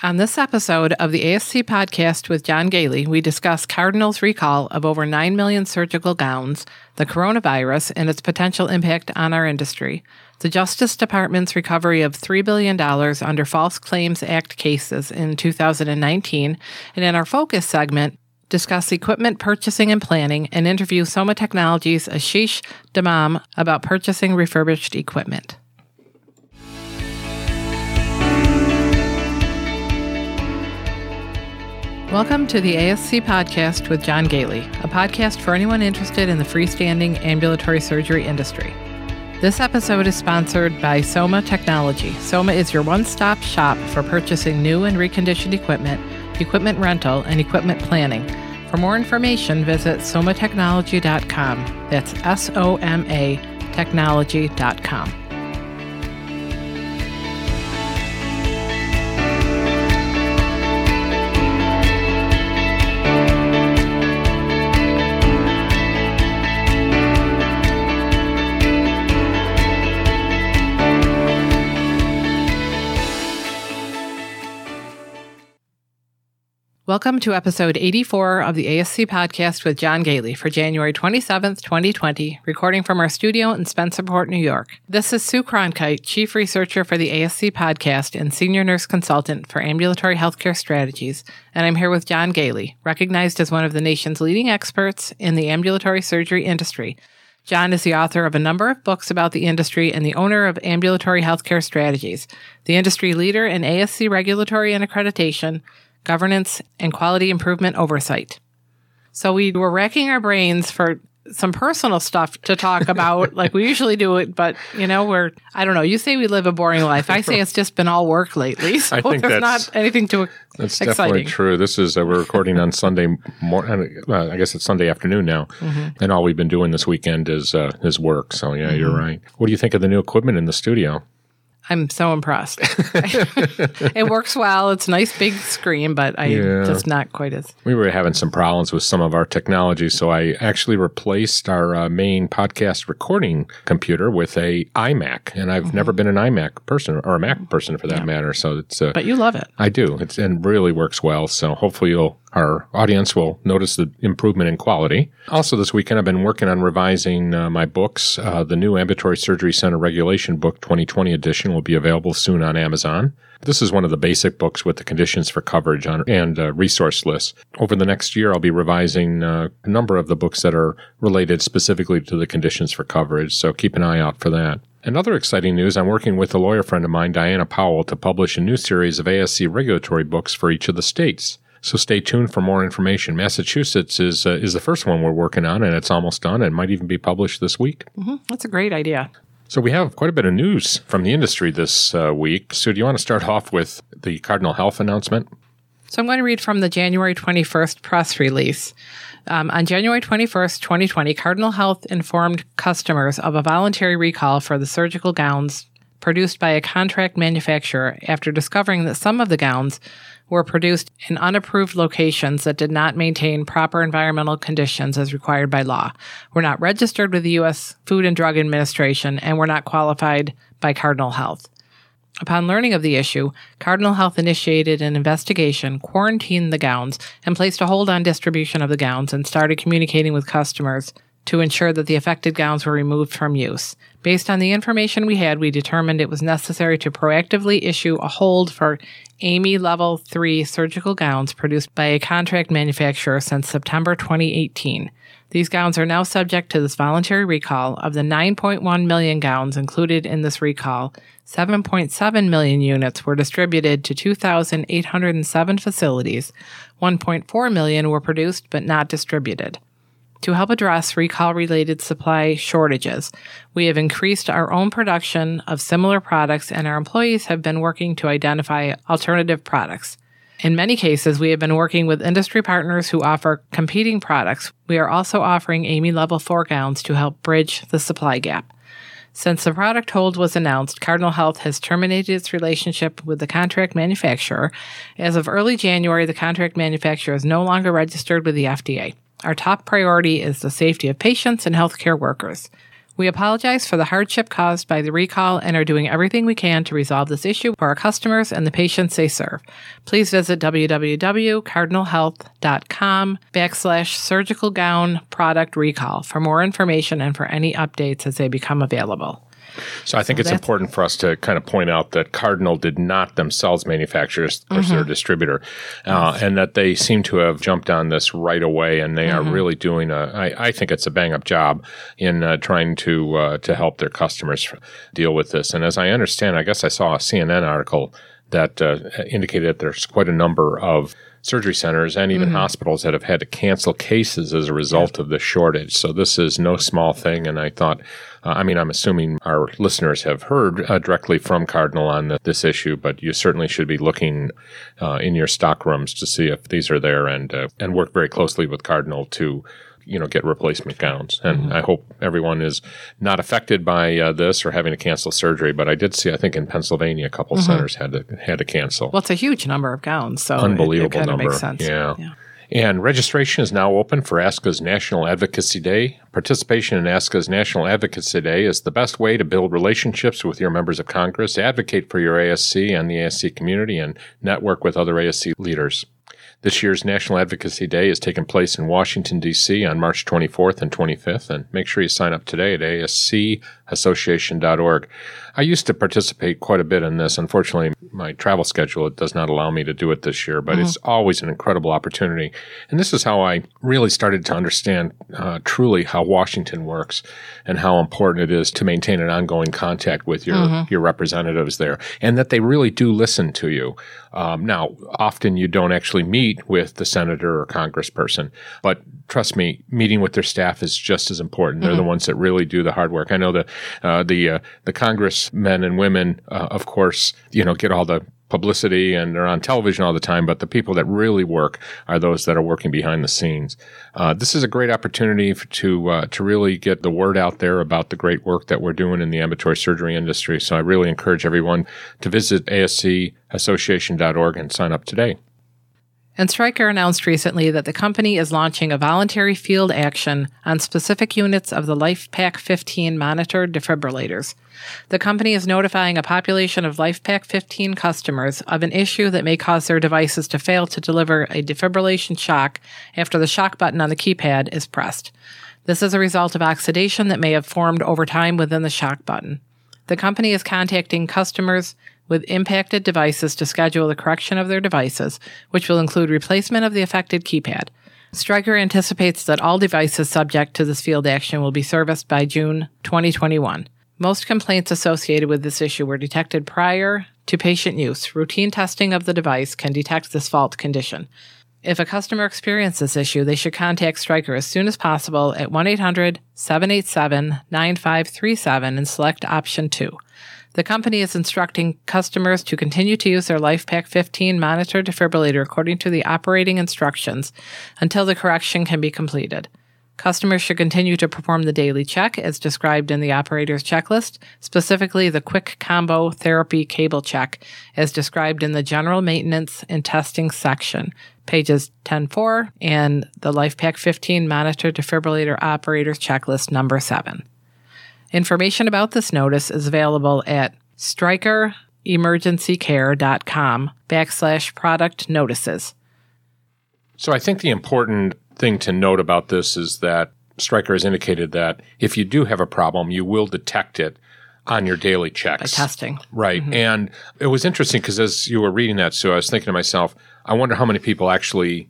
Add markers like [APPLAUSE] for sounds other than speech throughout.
On this episode of the ASC podcast with John Goehle, we discuss Cardinal's recall of over 9 million surgical gowns, the coronavirus and its potential impact on our industry, the Justice Department's recovery of $3 billion under False Claims Act cases in 2019, and in our focus segment, discuss equipment purchasing and planning and interview Soma Technologies' Ashish Damam about purchasing refurbished equipment. Welcome to the ASC podcast with John Goehle, a podcast for anyone interested in the freestanding ambulatory surgery industry. This episode is sponsored by Soma Technology. Soma is your one stop shop for purchasing new and reconditioned equipment, equipment rental, and equipment planning. For more information, visit somatechnology.com. That's S O M A technology.com. Welcome to episode 84 of the ASC podcast with John Goehle for January 27th, 2020, recording from our studio in Spencerport, New York. This is Sue Cronkite, Chief Researcher for the ASC podcast and Senior Nurse Consultant for Ambulatory Healthcare Strategies, and I'm here with John Goehle, recognized as one of the nation's leading experts in the ambulatory surgery industry. John is the author of a number of books about the industry and the owner of Ambulatory Healthcare Strategies, the industry leader in ASC regulatory and accreditation governance, and quality improvement oversight. So we were racking our brains for some personal stuff to talk [LAUGHS] about, like we usually do it, but you know, we're, I don't know, you say we live a boring life. I say it's just been all work lately. [LAUGHS] So I think there's not anything too that's exciting. definitely true. This is, uh, we're recording on Sunday morning, uh, I guess it's Sunday afternoon now. Mm-hmm. And all we've been doing this weekend is, uh, is work. So yeah, you're Mm-hmm. right. What do you think of the new equipment in the studio? I'm so impressed. [LAUGHS] it works well. It's a nice big screen, but I Yeah. just not quite as. We were having some problems with some of our technology, so I actually replaced our uh, main podcast recording computer with a iMac, and I've Mm-hmm. never been an iMac person or a Mac person for that matter. So it's uh, But you love it. I do. It's and really works well. So hopefully you'll our audience will notice the improvement in quality. Also, this weekend I've been working on revising uh, my books. Uh, the new Ambulatory Surgery Center Regulation Book 2020 edition will be available soon on Amazon. This is one of the basic books with the conditions for coverage on, and uh, resource lists. Over the next year, I'll be revising uh, a number of the books that are related specifically to the conditions for coverage. So keep an eye out for that. Another exciting news I'm working with a lawyer friend of mine, Diana Powell, to publish a new series of ASC regulatory books for each of the states. So stay tuned for more information. Massachusetts is uh, is the first one we're working on, and it's almost done It might even be published this week. hmm That's a great idea. So we have quite a bit of news from the industry this uh, week. So do you want to start off with the Cardinal Health announcement? So I'm going to read from the January 21st press release. Um, on January 21st, 2020, Cardinal Health informed customers of a voluntary recall for the surgical gowns produced by a contract manufacturer after discovering that some of the gowns were produced in unapproved locations that did not maintain proper environmental conditions as required by law, were not registered with the U.S. Food and Drug Administration, and were not qualified by Cardinal Health. Upon learning of the issue, Cardinal Health initiated an investigation, quarantined the gowns, and placed a hold on distribution of the gowns and started communicating with customers to ensure that the affected gowns were removed from use. Based on the information we had, we determined it was necessary to proactively issue a hold for AAMI Level 3 surgical gowns produced by a contract manufacturer since September 2018. These gowns are now subject to this voluntary recall. Of the 9.1 million gowns included in this recall, 7.7 million units were distributed to 2,807 facilities. 1.4 million were produced but not distributed. To help address recall related supply shortages, we have increased our own production of similar products and our employees have been working to identify alternative products. In many cases, we have been working with industry partners who offer competing products. We are also offering AAMI Level 4 gowns to help bridge the supply gap. Since the product hold was announced, Cardinal Health has terminated its relationship with the contract manufacturer. As of early January, the contract manufacturer is no longer registered with the FDA. Our top priority is the safety of patients and healthcare workers. We apologize for the hardship caused by the recall and are doing everything we can to resolve this issue for our customers and the patients they serve. Please visit www.cardinalhealth.com backslash surgical gown product recall for more information and for any updates as they become available. So I think it's important for us to kind of point out that Cardinal did not themselves manufacture, of course, they're a distributor, uh, and that they seem to have jumped on this right away, and they are really doing a. I, I think it's a bang up job in uh, trying to uh, to help their customers deal with this. And as I understand, I guess I saw a CNN article that uh, indicated that there's quite a number of surgery centers and even hospitals that have had to cancel cases as a result of the shortage. So this is no small thing. And I thought, uh, I mean, I'm assuming our listeners have heard uh, directly from Cardinal on the, this issue, but you certainly should be looking uh, in your stock rooms to see if these are there and uh, and work very closely with Cardinal to you know get replacement gowns. And i hope everyone is not affected by uh, this or having to cancel surgery but i did see i think in pennsylvania a couple centers had to had to cancel. Well, it's a huge number of gowns, so unbelievable it, kind number makes sense. yeah. And registration is now open for ASCA's National Advocacy Day. Participation in ASCA's National Advocacy Day is the best way to build relationships with your members of Congress, advocate for your ASC and the ASC community, and network with other ASC leaders. This year's National Advocacy Day is taking place in Washington, D.C. on March 24th and 25th, and make sure you sign up today at ascassociation.org. I used to participate quite a bit in this. Unfortunately, my travel schedule it does not allow me to do it this year, but it's always an incredible opportunity. And this is how I really started to understand uh, truly how Washington works and how important it is to maintain an ongoing contact with your, your representatives there, and that they really do listen to you. Um, now, often you don't actually meet with the senator or congressperson, but trust me, meeting with their staff is just as important. They're the ones that really do the hard work. I know the uh, the uh, the congressmen and women, uh, of course, you know, get all the publicity and they're on television all the time, but the people that really work are those that are working behind the scenes. Uh, this is a great opportunity to uh, to really get the word out there about the great work that we're doing in the ambulatory surgery industry. So I really encourage everyone to visit ascassociation.org and sign up today. And Stryker announced recently that the company is launching a voluntary field action on specific units of the LifePak 15 monitored defibrillators. The company is notifying a population of LifePak 15 customers of an issue that may cause their devices to fail to deliver a defibrillation shock after the shock button on the keypad is pressed. This is a result of oxidation that may have formed over time within the shock button. The company is contacting customers with impacted devices to schedule the correction of their devices, which will include replacement of the affected keypad. Stryker anticipates that all devices subject to this field action will be serviced by June 2021. Most complaints associated with this issue were detected prior to patient use. Routine testing of the device can detect this fault condition. If a customer experiences this issue, they should contact Stryker as soon as possible at 1 800 787 9537 and select option 2. The company is instructing customers to continue to use their LifePak 15 monitor defibrillator according to the operating instructions until the correction can be completed. Customers should continue to perform the daily check as described in the operator's checklist, specifically the quick combo therapy cable check as described in the general maintenance and testing section, pages 10-4 and the LifePak 15 monitor defibrillator operator's checklist number 7. Information about this notice is available at strykeremergencycare.com backslash product notices. So I think the important thing to note about this is that Stryker has indicated that if you do have a problem, you will detect it on your daily checks. Testing. Right. Mm-hmm. And it was interesting because as you were reading that, Sue, I was thinking to myself, I wonder how many people actually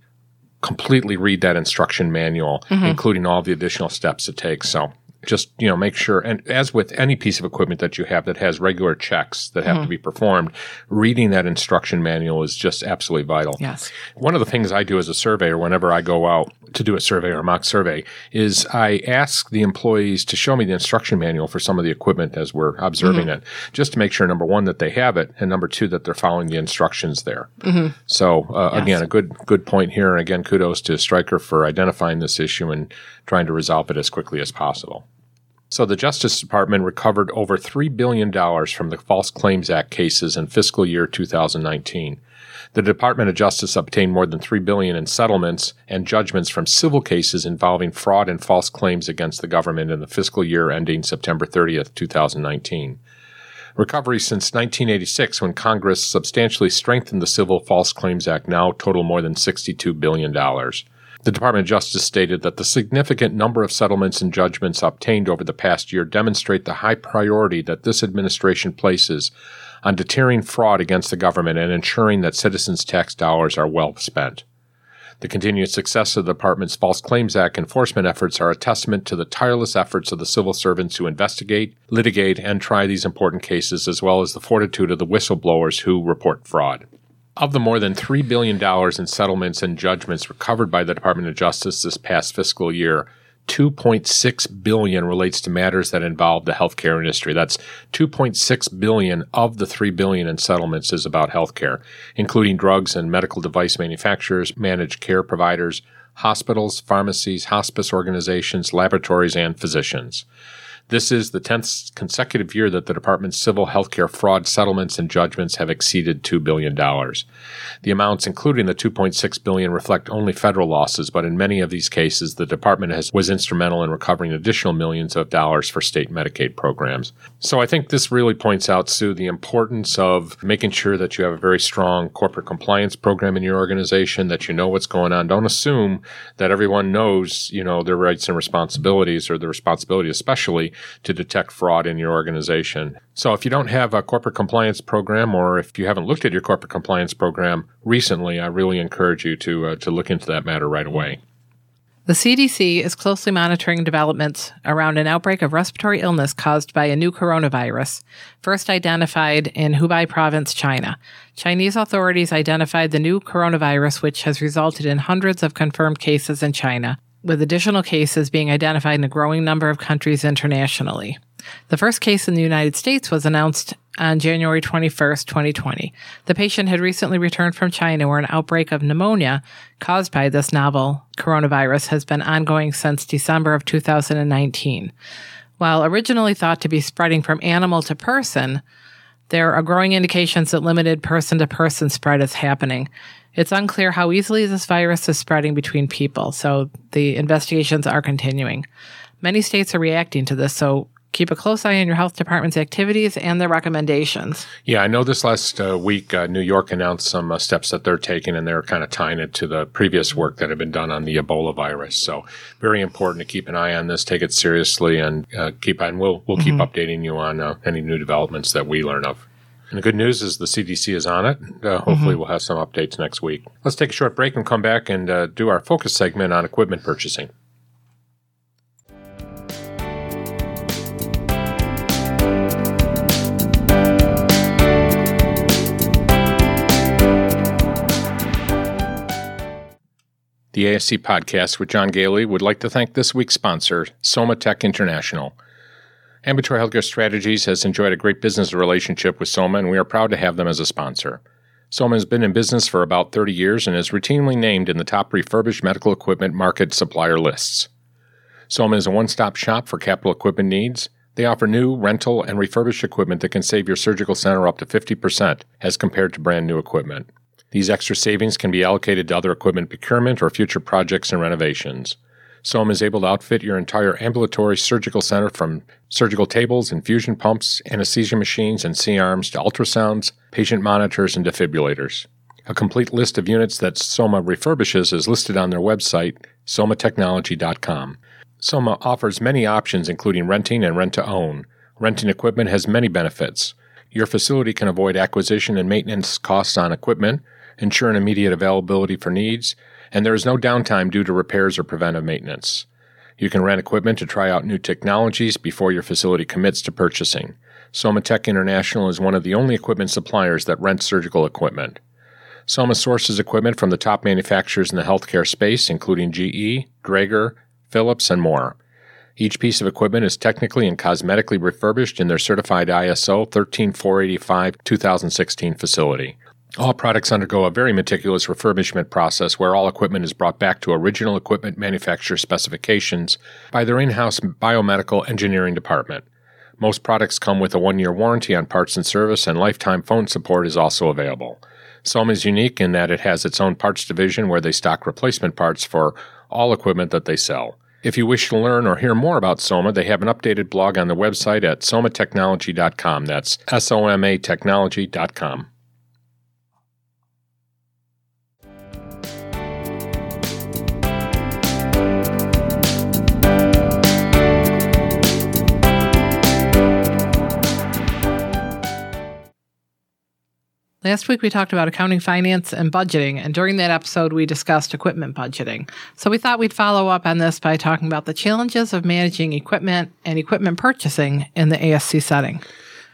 completely read that instruction manual, mm-hmm. including all the additional steps it takes. So just, you know, make sure. And as with any piece of equipment that you have that has regular checks that have to be mm-hmm. performed, reading that instruction manual is just absolutely vital. Yes. One of the things I do as a surveyor whenever I go out to do a survey or a mock survey is I ask the employees to show me the instruction manual for some of the equipment as we're observing it, just to make sure number one that they have it, and number two that they're following the instructions there. So uh, again, a good good point here, and again, kudos to Stryker for identifying this issue and trying to resolve it as quickly as possible. So the Justice Department recovered over $3 billion from the False Claims Act cases in fiscal year 2019. The Department of Justice obtained more than 3 billion in settlements and judgments from civil cases involving fraud and false claims against the government in the fiscal year ending September 30th, 2019. Recoveries since 1986, when Congress substantially strengthened the Civil False Claims Act, now total more than $62 billion. The Department of Justice stated that the significant number of settlements and judgments obtained over the past year demonstrate the high priority that this administration places on deterring fraud against the government and ensuring that citizens' tax dollars are well spent. The continued success of the Department's False Claims Act enforcement efforts are a testament to the tireless efforts of the civil servants who investigate, litigate, and try these important cases, as well as the fortitude of the whistleblowers who report fraud. Of the more than $3 billion in settlements and judgments recovered by the Department of Justice this past fiscal year, 2.6 billion relates to matters that involve the healthcare industry. That's 2.6 billion of the 3 billion in settlements is about healthcare, including drugs and medical device manufacturers, managed care providers, hospitals, pharmacies, hospice organizations, laboratories, and physicians. This is the 10th consecutive year that the Department's civil healthcare fraud settlements and judgments have exceeded $2 billion. The amounts, including the 2.6 billion, reflect only federal losses, but in many of these cases, the department has, was instrumental in recovering additional millions of dollars for state Medicaid programs. So I think this really points out, Sue, the importance of making sure that you have a very strong corporate compliance program in your organization, that you know what's going on. Don't assume that everyone knows, you know, their rights and responsibilities or the responsibility especially to detect fraud in your organization. So if you don't have a corporate compliance program or if you haven't looked at your corporate compliance program recently, I really encourage you to uh, to look into that matter right away. The CDC is closely monitoring developments around an outbreak of respiratory illness caused by a new coronavirus, first identified in Hubei province, China. Chinese authorities identified the new coronavirus, which has resulted in hundreds of confirmed cases in China, with additional cases being identified in a growing number of countries internationally. The first case in the United States was announced on January 21st, 2020. The patient had recently returned from China where an outbreak of pneumonia caused by this novel coronavirus has been ongoing since December of 2019. While originally thought to be spreading from animal to person, there are growing indications that limited person to person spread is happening. It's unclear how easily this virus is spreading between people, so the investigations are continuing. Many states are reacting to this, so keep a close eye on your health department's activities and their recommendations. Yeah, I know this last uh, week, uh, New York announced some uh, steps that they're taking, and they're kind of tying it to the previous work that had been done on the Ebola virus. So, very important to keep an eye on this, take it seriously, and uh, keep on. We'll we'll keep mm-hmm. updating you on uh, any new developments that we learn of. And the good news is the CDC is on it. Uh, hopefully, mm-hmm. we'll have some updates next week. Let's take a short break and come back and uh, do our focus segment on equipment purchasing. The ASC podcast with John Goehle would like to thank this week's sponsor, Soma Tech International. Ambulatory Healthcare Strategies has enjoyed a great business relationship with Soma, and we are proud to have them as a sponsor. Soma has been in business for about 30 years and is routinely named in the top refurbished medical equipment market supplier lists. Soma is a one stop shop for capital equipment needs. They offer new, rental, and refurbished equipment that can save your surgical center up to 50% as compared to brand new equipment. These extra savings can be allocated to other equipment procurement or future projects and renovations. Soma is able to outfit your entire ambulatory surgical center from surgical tables, infusion pumps, anesthesia machines, and C-arms to ultrasounds, patient monitors, and defibrillators. A complete list of units that Soma refurbishes is listed on their website, somatechnology.com. Soma offers many options, including renting and rent to own. Renting equipment has many benefits. Your facility can avoid acquisition and maintenance costs on equipment, ensure an immediate availability for needs, and there is no downtime due to repairs or preventive maintenance. You can rent equipment to try out new technologies before your facility commits to purchasing. Somatech International is one of the only equipment suppliers that rent surgical equipment. Soma sources equipment from the top manufacturers in the healthcare space, including GE, Draeger, Philips, and more. Each piece of equipment is technically and cosmetically refurbished in their certified ISO 13485 2016 facility. All products undergo a very meticulous refurbishment process where all equipment is brought back to original equipment manufacturer specifications by their in house biomedical engineering department. Most products come with a one year warranty on parts and service, and lifetime phone support is also available. Soma is unique in that it has its own parts division where they stock replacement parts for all equipment that they sell. If you wish to learn or hear more about Soma, they have an updated blog on their website at somatechnology.com. That's S O M A technology.com. Last week we talked about accounting, finance, and budgeting, and during that episode we discussed equipment budgeting. So we thought we'd follow up on this by talking about the challenges of managing equipment and equipment purchasing in the ASC setting.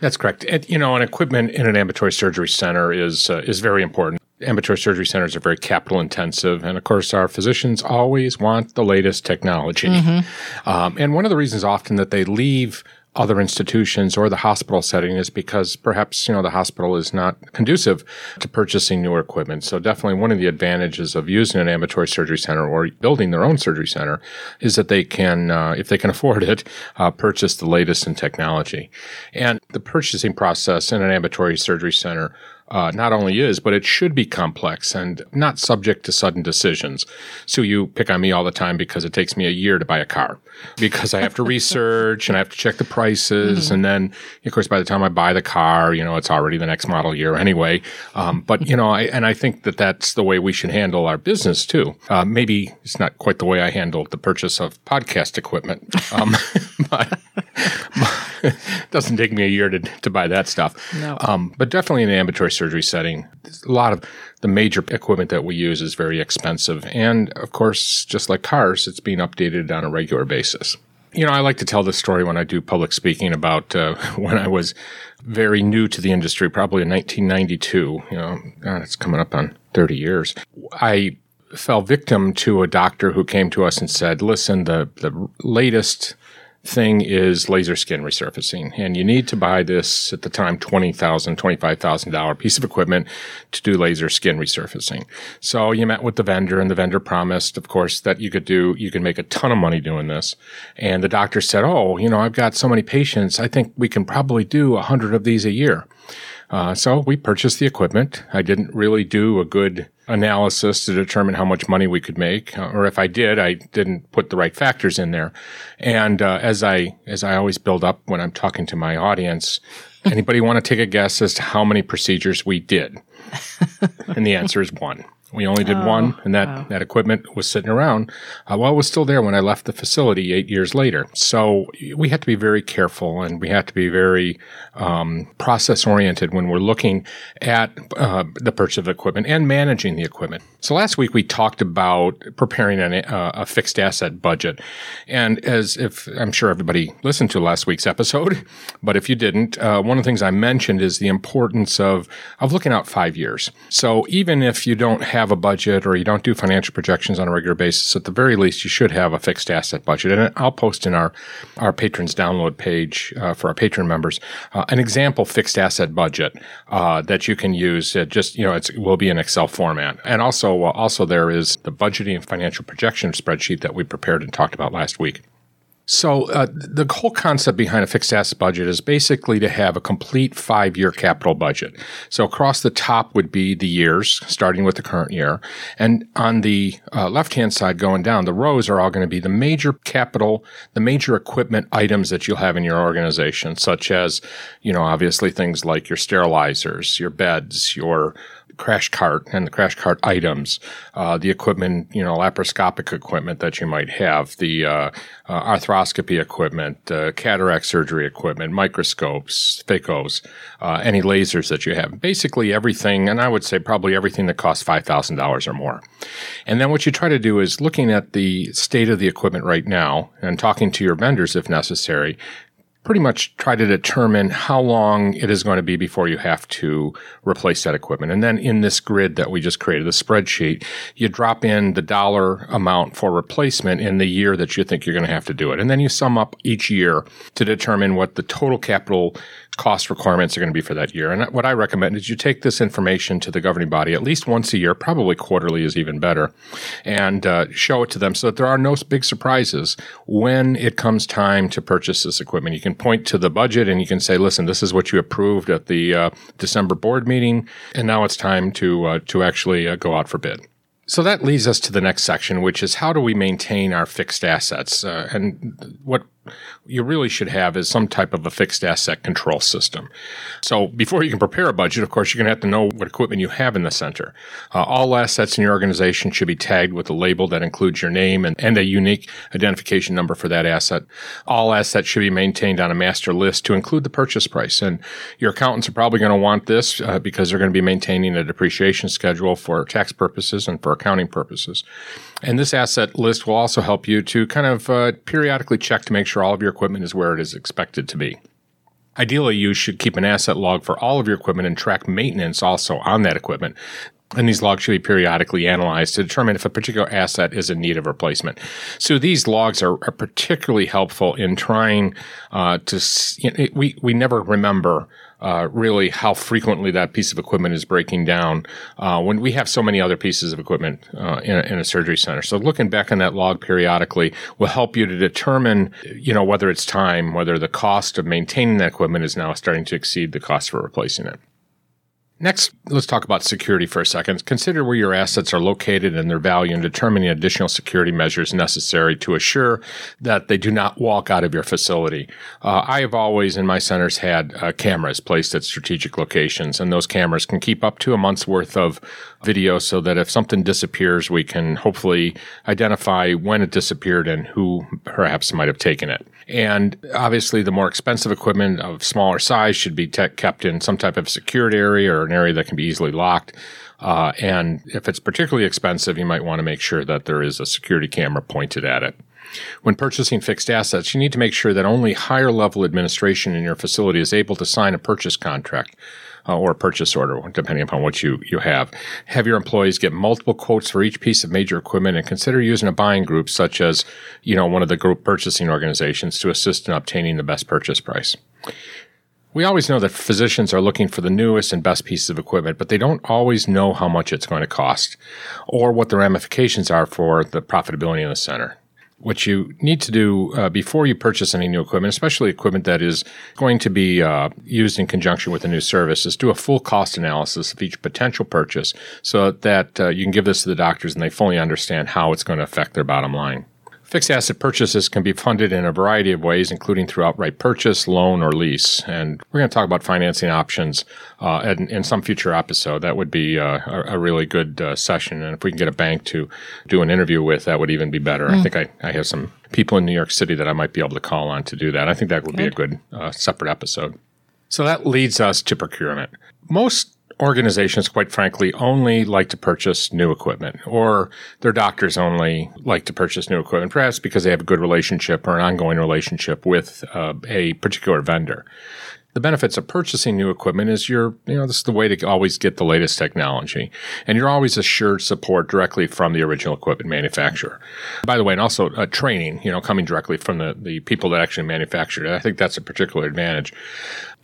That's correct. And, you know, an equipment in an ambulatory surgery center is uh, is very important. Ambulatory surgery centers are very capital intensive, and of course, our physicians always want the latest technology. Mm-hmm. Um, and one of the reasons often that they leave other institutions or the hospital setting is because perhaps you know the hospital is not conducive to purchasing newer equipment. So definitely one of the advantages of using an ambulatory surgery center or building their own surgery center is that they can, uh, if they can [LAUGHS] afford it, uh, purchase the latest in technology. And the purchasing process in an ambulatory surgery center uh, not only is, but it should be complex and not subject to sudden decisions. So you pick on me all the time because it takes me a year to buy a car because I have to [LAUGHS] research and I have to check the prices. Mm-hmm. And then, of course, by the time I buy the car, you know, it's already the next model year anyway. Um, but, you know, I, and I think that that's the way we should handle our business too. Uh, maybe it's not quite the way I handled the purchase of podcast equipment. Um, [LAUGHS] but, it [LAUGHS] doesn't take me a year to, to buy that stuff. No. Um, but definitely in an ambulatory surgery setting, a lot of the major equipment that we use is very expensive. And of course, just like cars, it's being updated on a regular basis. You know, I like to tell this story when I do public speaking about uh, [LAUGHS] when I was very new to the industry, probably in 1992. You know, God, it's coming up on 30 years. I fell victim to a doctor who came to us and said, listen, the, the latest thing is laser skin resurfacing. And you need to buy this at the time $20,000, $25,000 piece of equipment to do laser skin resurfacing. So you met with the vendor and the vendor promised, of course, that you could do, you could make a ton of money doing this. And the doctor said, Oh, you know, I've got so many patients. I think we can probably do a hundred of these a year. Uh, so we purchased the equipment. I didn't really do a good analysis to determine how much money we could make, uh, or if I did, I didn't put the right factors in there. And uh, as I as I always build up when I'm talking to my audience, anybody want to take a guess as to how many procedures we did? and the answer is one. We only did oh, one, and that, wow. that equipment was sitting around. Uh, well, it was still there when I left the facility eight years later. So we have to be very careful and we have to be very um, process oriented when we're looking at uh, the purchase of equipment and managing the equipment. So last week we talked about preparing an, uh, a fixed asset budget. And as if I'm sure everybody listened to last week's episode, [LAUGHS] but if you didn't, uh, one of the things I mentioned is the importance of, of looking out five years. So even if you don't have have a budget or you don't do financial projections on a regular basis, at the very least, you should have a fixed asset budget. And I'll post in our, our patrons download page uh, for our patron members uh, an example fixed asset budget uh, that you can use. It just, you know, it will be in Excel format. And also, uh, also there is the budgeting and financial projection spreadsheet that we prepared and talked about last week. So uh, the whole concept behind a fixed asset budget is basically to have a complete five-year capital budget. So across the top would be the years, starting with the current year, and on the uh, left-hand side going down, the rows are all going to be the major capital, the major equipment items that you'll have in your organization, such as, you know, obviously things like your sterilizers, your beds, your crash cart and the crash cart items, uh, the equipment, you know, laparoscopic equipment that you might have, the uh, uh, arthroscopy equipment, uh, cataract surgery equipment, microscopes, phacos, uh, any lasers that you have. Basically everything, and I would say probably everything that costs $5,000 or more. And then what you try to do is looking at the state of the equipment right now and talking to your vendors if necessary, pretty much try to determine how long it is going to be before you have to replace that equipment. And then in this grid that we just created, the spreadsheet, you drop in the dollar amount for replacement in the year that you think you're going to have to do it. And then you sum up each year to determine what the total capital cost requirements are going to be for that year. And what I recommend is you take this information to the governing body at least once a year, probably quarterly is even better, and uh, show it to them so that there are no big surprises when it comes time to purchase this equipment. You can point to the budget and you can say, listen, this is what you approved at the uh, December board meeting, and now it's time to, uh, to actually uh, go out for bid. So that leads us to the next section, which is how do we maintain our fixed assets? Uh, and what you really should have is some type of a fixed asset control system. So before you can prepare a budget, of course, you're going to have to know what equipment you have in the center. Uh, all assets in your organization should be tagged with a label that includes your name and, and a unique identification number for that asset. All assets should be maintained on a master list to include the purchase price. And your accountants are probably going to want this uh, because they're going to be maintaining a depreciation schedule for tax purposes and for accounting purposes. And this asset list will also help you to kind of uh, periodically check to make sure all of your equipment is where it is expected to be. Ideally, you should keep an asset log for all of your equipment and track maintenance also on that equipment. And these logs should be periodically analyzed to determine if a particular asset is in need of replacement. So these logs are, are particularly helpful in trying uh, to. You know, we we never remember uh, really how frequently that piece of equipment is breaking down uh, when we have so many other pieces of equipment uh, in, a, in, a, surgery center. So looking back on that log periodically will help you to determine, you know, whether it's time, whether the cost of maintaining that equipment is now starting to exceed the cost for replacing it. Next, let's talk about security for a second. Consider where your assets are located and their value and determining additional security measures necessary to assure that they do not walk out of your facility. Uh, I have always in my centers had uh, cameras placed at strategic locations, and those cameras can keep up to a month's worth of video so that if something disappears, we can hopefully identify when it disappeared and who perhaps might have taken it. And obviously, the more expensive equipment of smaller size should be te- kept in some type of secured area or an area that can be easily locked. Uh, and if it's particularly expensive, you might want to make sure that there is a security camera pointed at it. When purchasing fixed assets, you need to make sure that only higher level administration in your facility is able to sign a purchase contract uh, or a purchase order, depending upon what you, you have. Have your employees get multiple quotes for each piece of major equipment and consider using a buying group such as, you know, one of the group purchasing organizations to assist in obtaining the best purchase price. We always know that physicians are looking for the newest and best pieces of equipment, but they don't always know how much it's going to cost or what the ramifications are for the profitability in the center what you need to do uh, before you purchase any new equipment, especially equipment that is going to be uh, used in conjunction with a new service, is do a full cost analysis of each potential purchase so that uh, you can give this to the doctors and they fully understand how it's going to affect their bottom line. Fixed asset purchases can be funded in a variety of ways, including through outright purchase, loan, or lease. And we're going to talk about financing options uh, in, in, some future episode. That would be uh, a, a, really good uh, session. And if we can get a bank to do an interview with, that would even be better. Mm. I think I, I have some people in New York City that I might be able to call on to do that. I think that would good. be a good uh, separate episode. So that leads us to procurement. Most organizations, quite frankly, only like to purchase new equipment, or their doctors only like to purchase new equipment, perhaps because they have a good relationship or an ongoing relationship with uh, a particular vendor the benefits of purchasing new equipment is you're, you know, this is the way to always get the latest technology. And you're always assured support directly from the original equipment manufacturer. By the way, and also uh, training, you know, coming directly from the, the people that actually manufactured it. I think that's a particular advantage.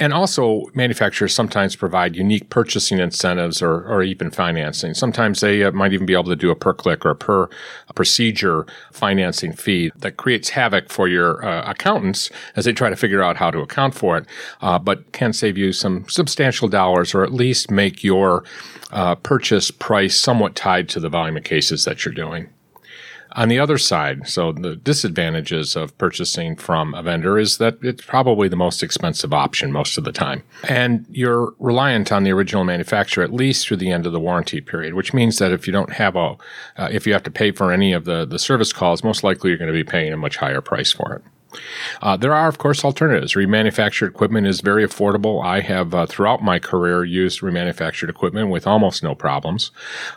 And also, manufacturers sometimes provide unique purchasing incentives or, or even financing. Sometimes they uh, might even be able to do a per click or per procedure financing fee that creates havoc for your uh, accountants as they try to figure out how to account for it. Uh, but can save you some substantial dollars or at least make your uh, purchase price somewhat tied to the volume of cases that you're doing. On the other side, so the disadvantages of purchasing from a vendor is that it's probably the most expensive option most of the time. And you're reliant on the original manufacturer at least through the end of the warranty period, which means that if you don't have a, uh, if you have to pay for any of the, the service calls, most likely you're going to be paying a much higher price for it. Uh, there are, of course, alternatives. Remanufactured equipment is very affordable. I have, uh, throughout my career, used remanufactured equipment with almost no problems.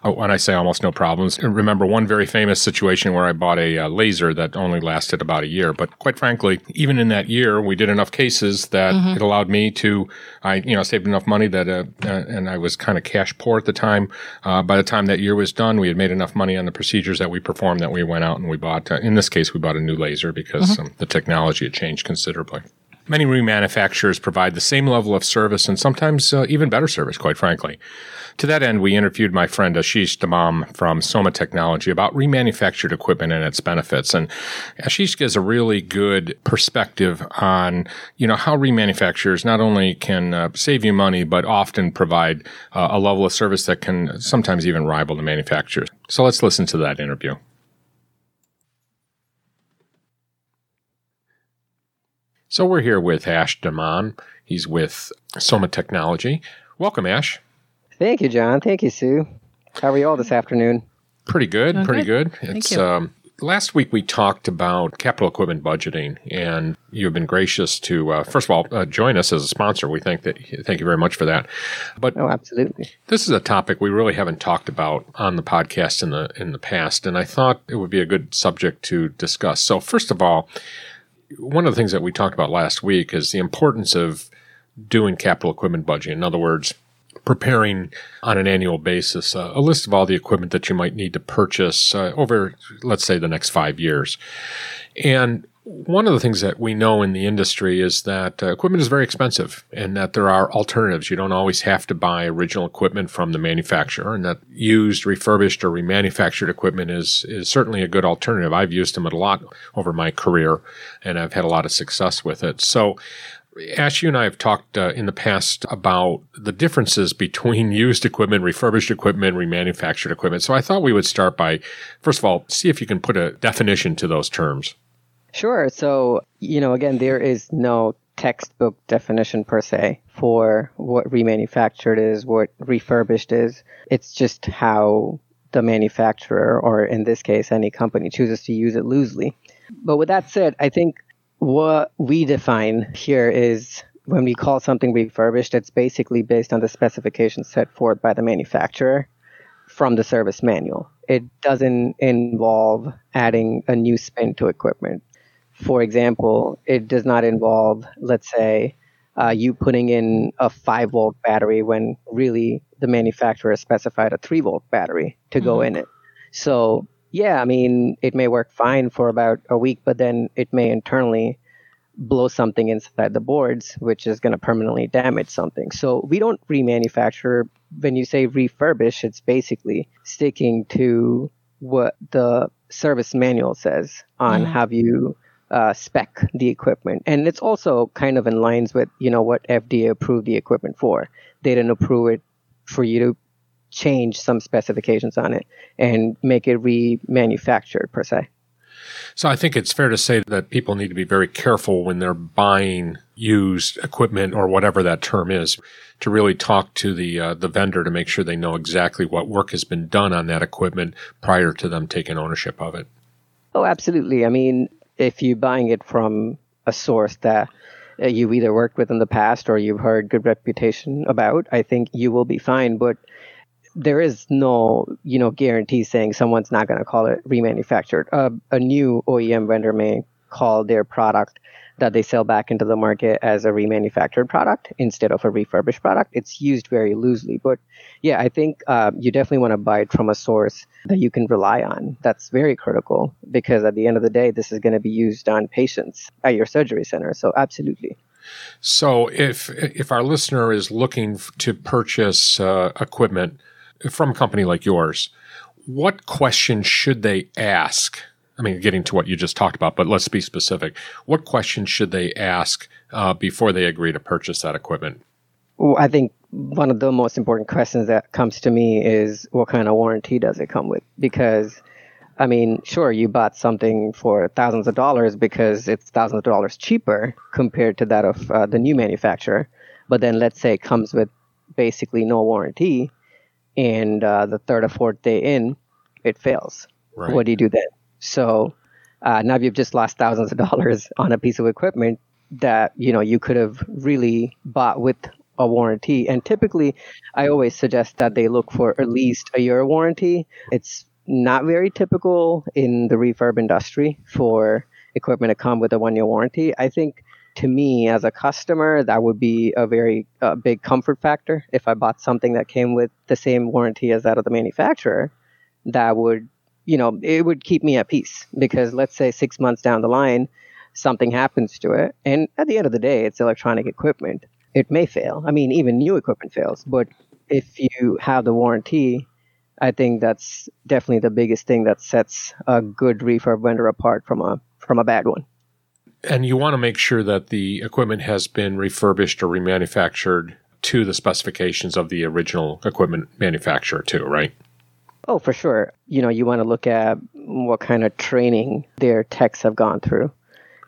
Uh, when I say almost no problems, remember one very famous situation where I bought a uh, laser that only lasted about a year. But quite frankly, even in that year, we did enough cases that mm-hmm. it allowed me to, I, you know, saved enough money that, uh, uh, and I was kind of cash poor at the time. by the time that year was done, we had made enough money on the procedures that we performed that we went out and we bought, in this case, we bought a new laser because mm-hmm. um, the technology had changed considerably. Many remanufacturers provide the same level of service and sometimes uh, even better service, quite frankly. To that end, we interviewed my friend Ashish Damam from Soma Technology about remanufactured equipment and its benefits. And Ashish gives a really good perspective on, you know, how remanufacturers not only can uh, save you money, but often provide uh, a level of service that can sometimes even rival the manufacturers. So let's listen to that interview. So we're here with Ash Daman. He's with Soma Technology. Welcome, Ash. Thank you, John. Thank you, Sue. How are you all this afternoon? Pretty good. Doing pretty good. good. It's um, last week we talked about capital equipment budgeting, and you've been gracious to uh, first of all uh, join us as a sponsor. We thank that. Thank you very much for that. But oh, absolutely. This is a topic we really haven't talked about on the podcast in the in the past, and I thought it would be a good subject to discuss. So first of all one of the things that we talked about last week is the importance of doing capital equipment budgeting. In other words, preparing on an annual basis uh, a list of all the equipment that you might need to purchase uh, over, let's say, the next five years. And one of the things that we know in the industry is that uh, equipment is very expensive and that there are alternatives. You don't always have to buy original equipment from the manufacturer and that used, refurbished, or remanufactured equipment is, is certainly a good alternative. I've used them a lot over my career and I've had a lot of success with it. So, Ash, you and I have talked uh, in the past about the differences between [LAUGHS] used equipment, refurbished equipment, remanufactured equipment. So I thought we would start by, first of all, see if you can put a definition to those terms. Sure. So, you know, again, there is no textbook definition per se for what remanufactured is, what refurbished is. It's just how the manufacturer, or in this case, any company, chooses to use it loosely. But with that said, I think what we define here is when we call something refurbished, it's basically based on the specifications set forth by the manufacturer from the service manual. It doesn't involve adding a new spin to equipment for example, it does not involve, let's say, uh, you putting in a 5 volt battery when really the manufacturer specified a 3 volt battery to mm-hmm. go in it. So, yeah, I mean, it may work fine for about a week, but then it may internally blow something inside the boards, which is going to permanently damage something. So, we don't remanufacture. When you say refurbish, it's basically sticking to what the service manual says on mm-hmm. how you uh, spec the equipment, and it's also kind of in lines with you know what FDA approved the equipment for. They didn't approve it for you to change some specifications on it and make it remanufactured per se. So I think it's fair to say that people need to be very careful when they're buying used equipment or whatever that term is to really talk to the uh, the vendor to make sure they know exactly what work has been done on that equipment prior to them taking ownership of it. Oh, absolutely. I mean, if you're buying it from a source that uh, you've either worked with in the past or you've heard good reputation about, I think you will be fine. But there is no, you know, guarantee saying someone's not going to call it remanufactured. Uh, a new OEM vendor may call their product that they sell back into the market as a remanufactured product instead of a refurbished product. It's used very loosely, but yeah, I think uh, you definitely want to buy it from a source that you can rely on. That's very critical because at the end of the day, this is going to be used on patients at your surgery center. So absolutely. So if if our listener is looking to purchase uh, equipment from a company like yours, what questions should they ask I mean, getting to what you just talked about, but let's be specific. What questions should they ask uh, before they agree to purchase that equipment? Well, I think one of the most important questions that comes to me is what kind of warranty does it come with? Because, I mean, sure, you bought something for thousands of dollars because it's thousands of dollars cheaper compared to that of uh, the new manufacturer. But then let's say it comes with basically no warranty, and uh, the third or fourth day in, it fails. Right. What do you do then? So Uh, now you've just lost thousands of dollars on a piece of equipment that you know you could have really bought with a warranty. And typically, I always suggest that they look for at least a year warranty. It's not very typical in the refurb industry for equipment to come with a one year warranty. I think to me as a customer, that would be a very uh, big comfort factor. If I bought something that came with the same warranty as that of the manufacturer, that would, you know, it would keep me at peace because let's say six months down the line, something happens to it. And at the end of the day, it's electronic equipment. It may fail. I mean, even new equipment fails. But if you have the warranty, I think that's definitely the biggest thing that sets a good refurb vendor apart from a from a bad one. And you want to make sure that the equipment has been refurbished or remanufactured to the specifications of the original equipment manufacturer too, right? Oh, for sure. You know, you want to look at what kind of training their techs have gone through.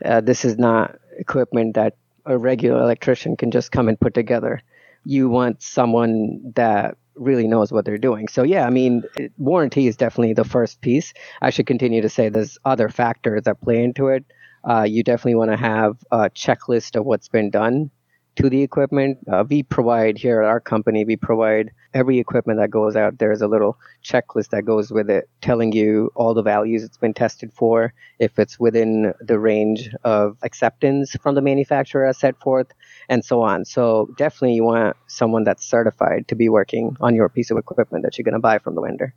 Uh, this is not equipment that a regular electrician can just come and put together. You want someone that really knows what they're doing. So yeah, I mean, warranty is definitely the first piece. I should continue to say there's other factors that play into it. Uh, you definitely want to have a checklist of what's been done to the equipment. Uh, we provide here at our company, we provide every equipment that goes out. There's a little checklist that goes with it telling you all the values it's been tested for, if it's within the range of acceptance from the manufacturer as set forth, and so on. So definitely you want someone that's certified to be working on your piece of equipment that you're going to buy from the vendor.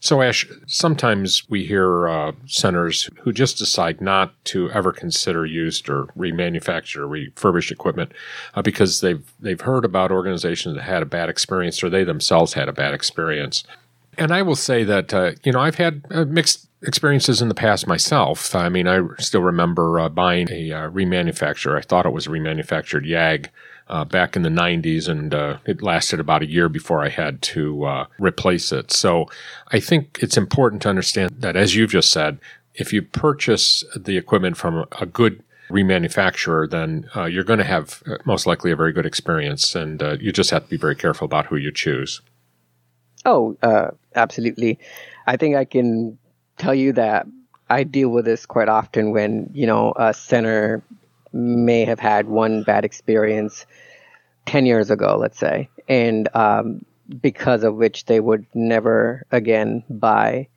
So, Ash, sometimes we hear uh, centers who just decide not to ever consider used or remanufactured or refurbished equipment uh, because they've they've heard about organizations that had a bad experience or they themselves had a bad experience. And I will say that uh, you know I've had uh, mixed experiences in the past myself. I mean, I still remember uh, buying a uh, remanufactured. I thought it was a remanufactured YAG uh, back in the 90s, and uh, it lasted about a year before I had to uh, replace it. So I think it's important to understand that, as you've just said, if you purchase the equipment from a good remanufacturer, then uh, you're going to have uh, most likely a very good experience, and uh, you just have to be very careful about who you choose. Oh, absolutely. I think I can tell you that I deal with this quite often when, you know, a center may have had one bad experience 10 years ago, let's say, and um, because of which they would never again buy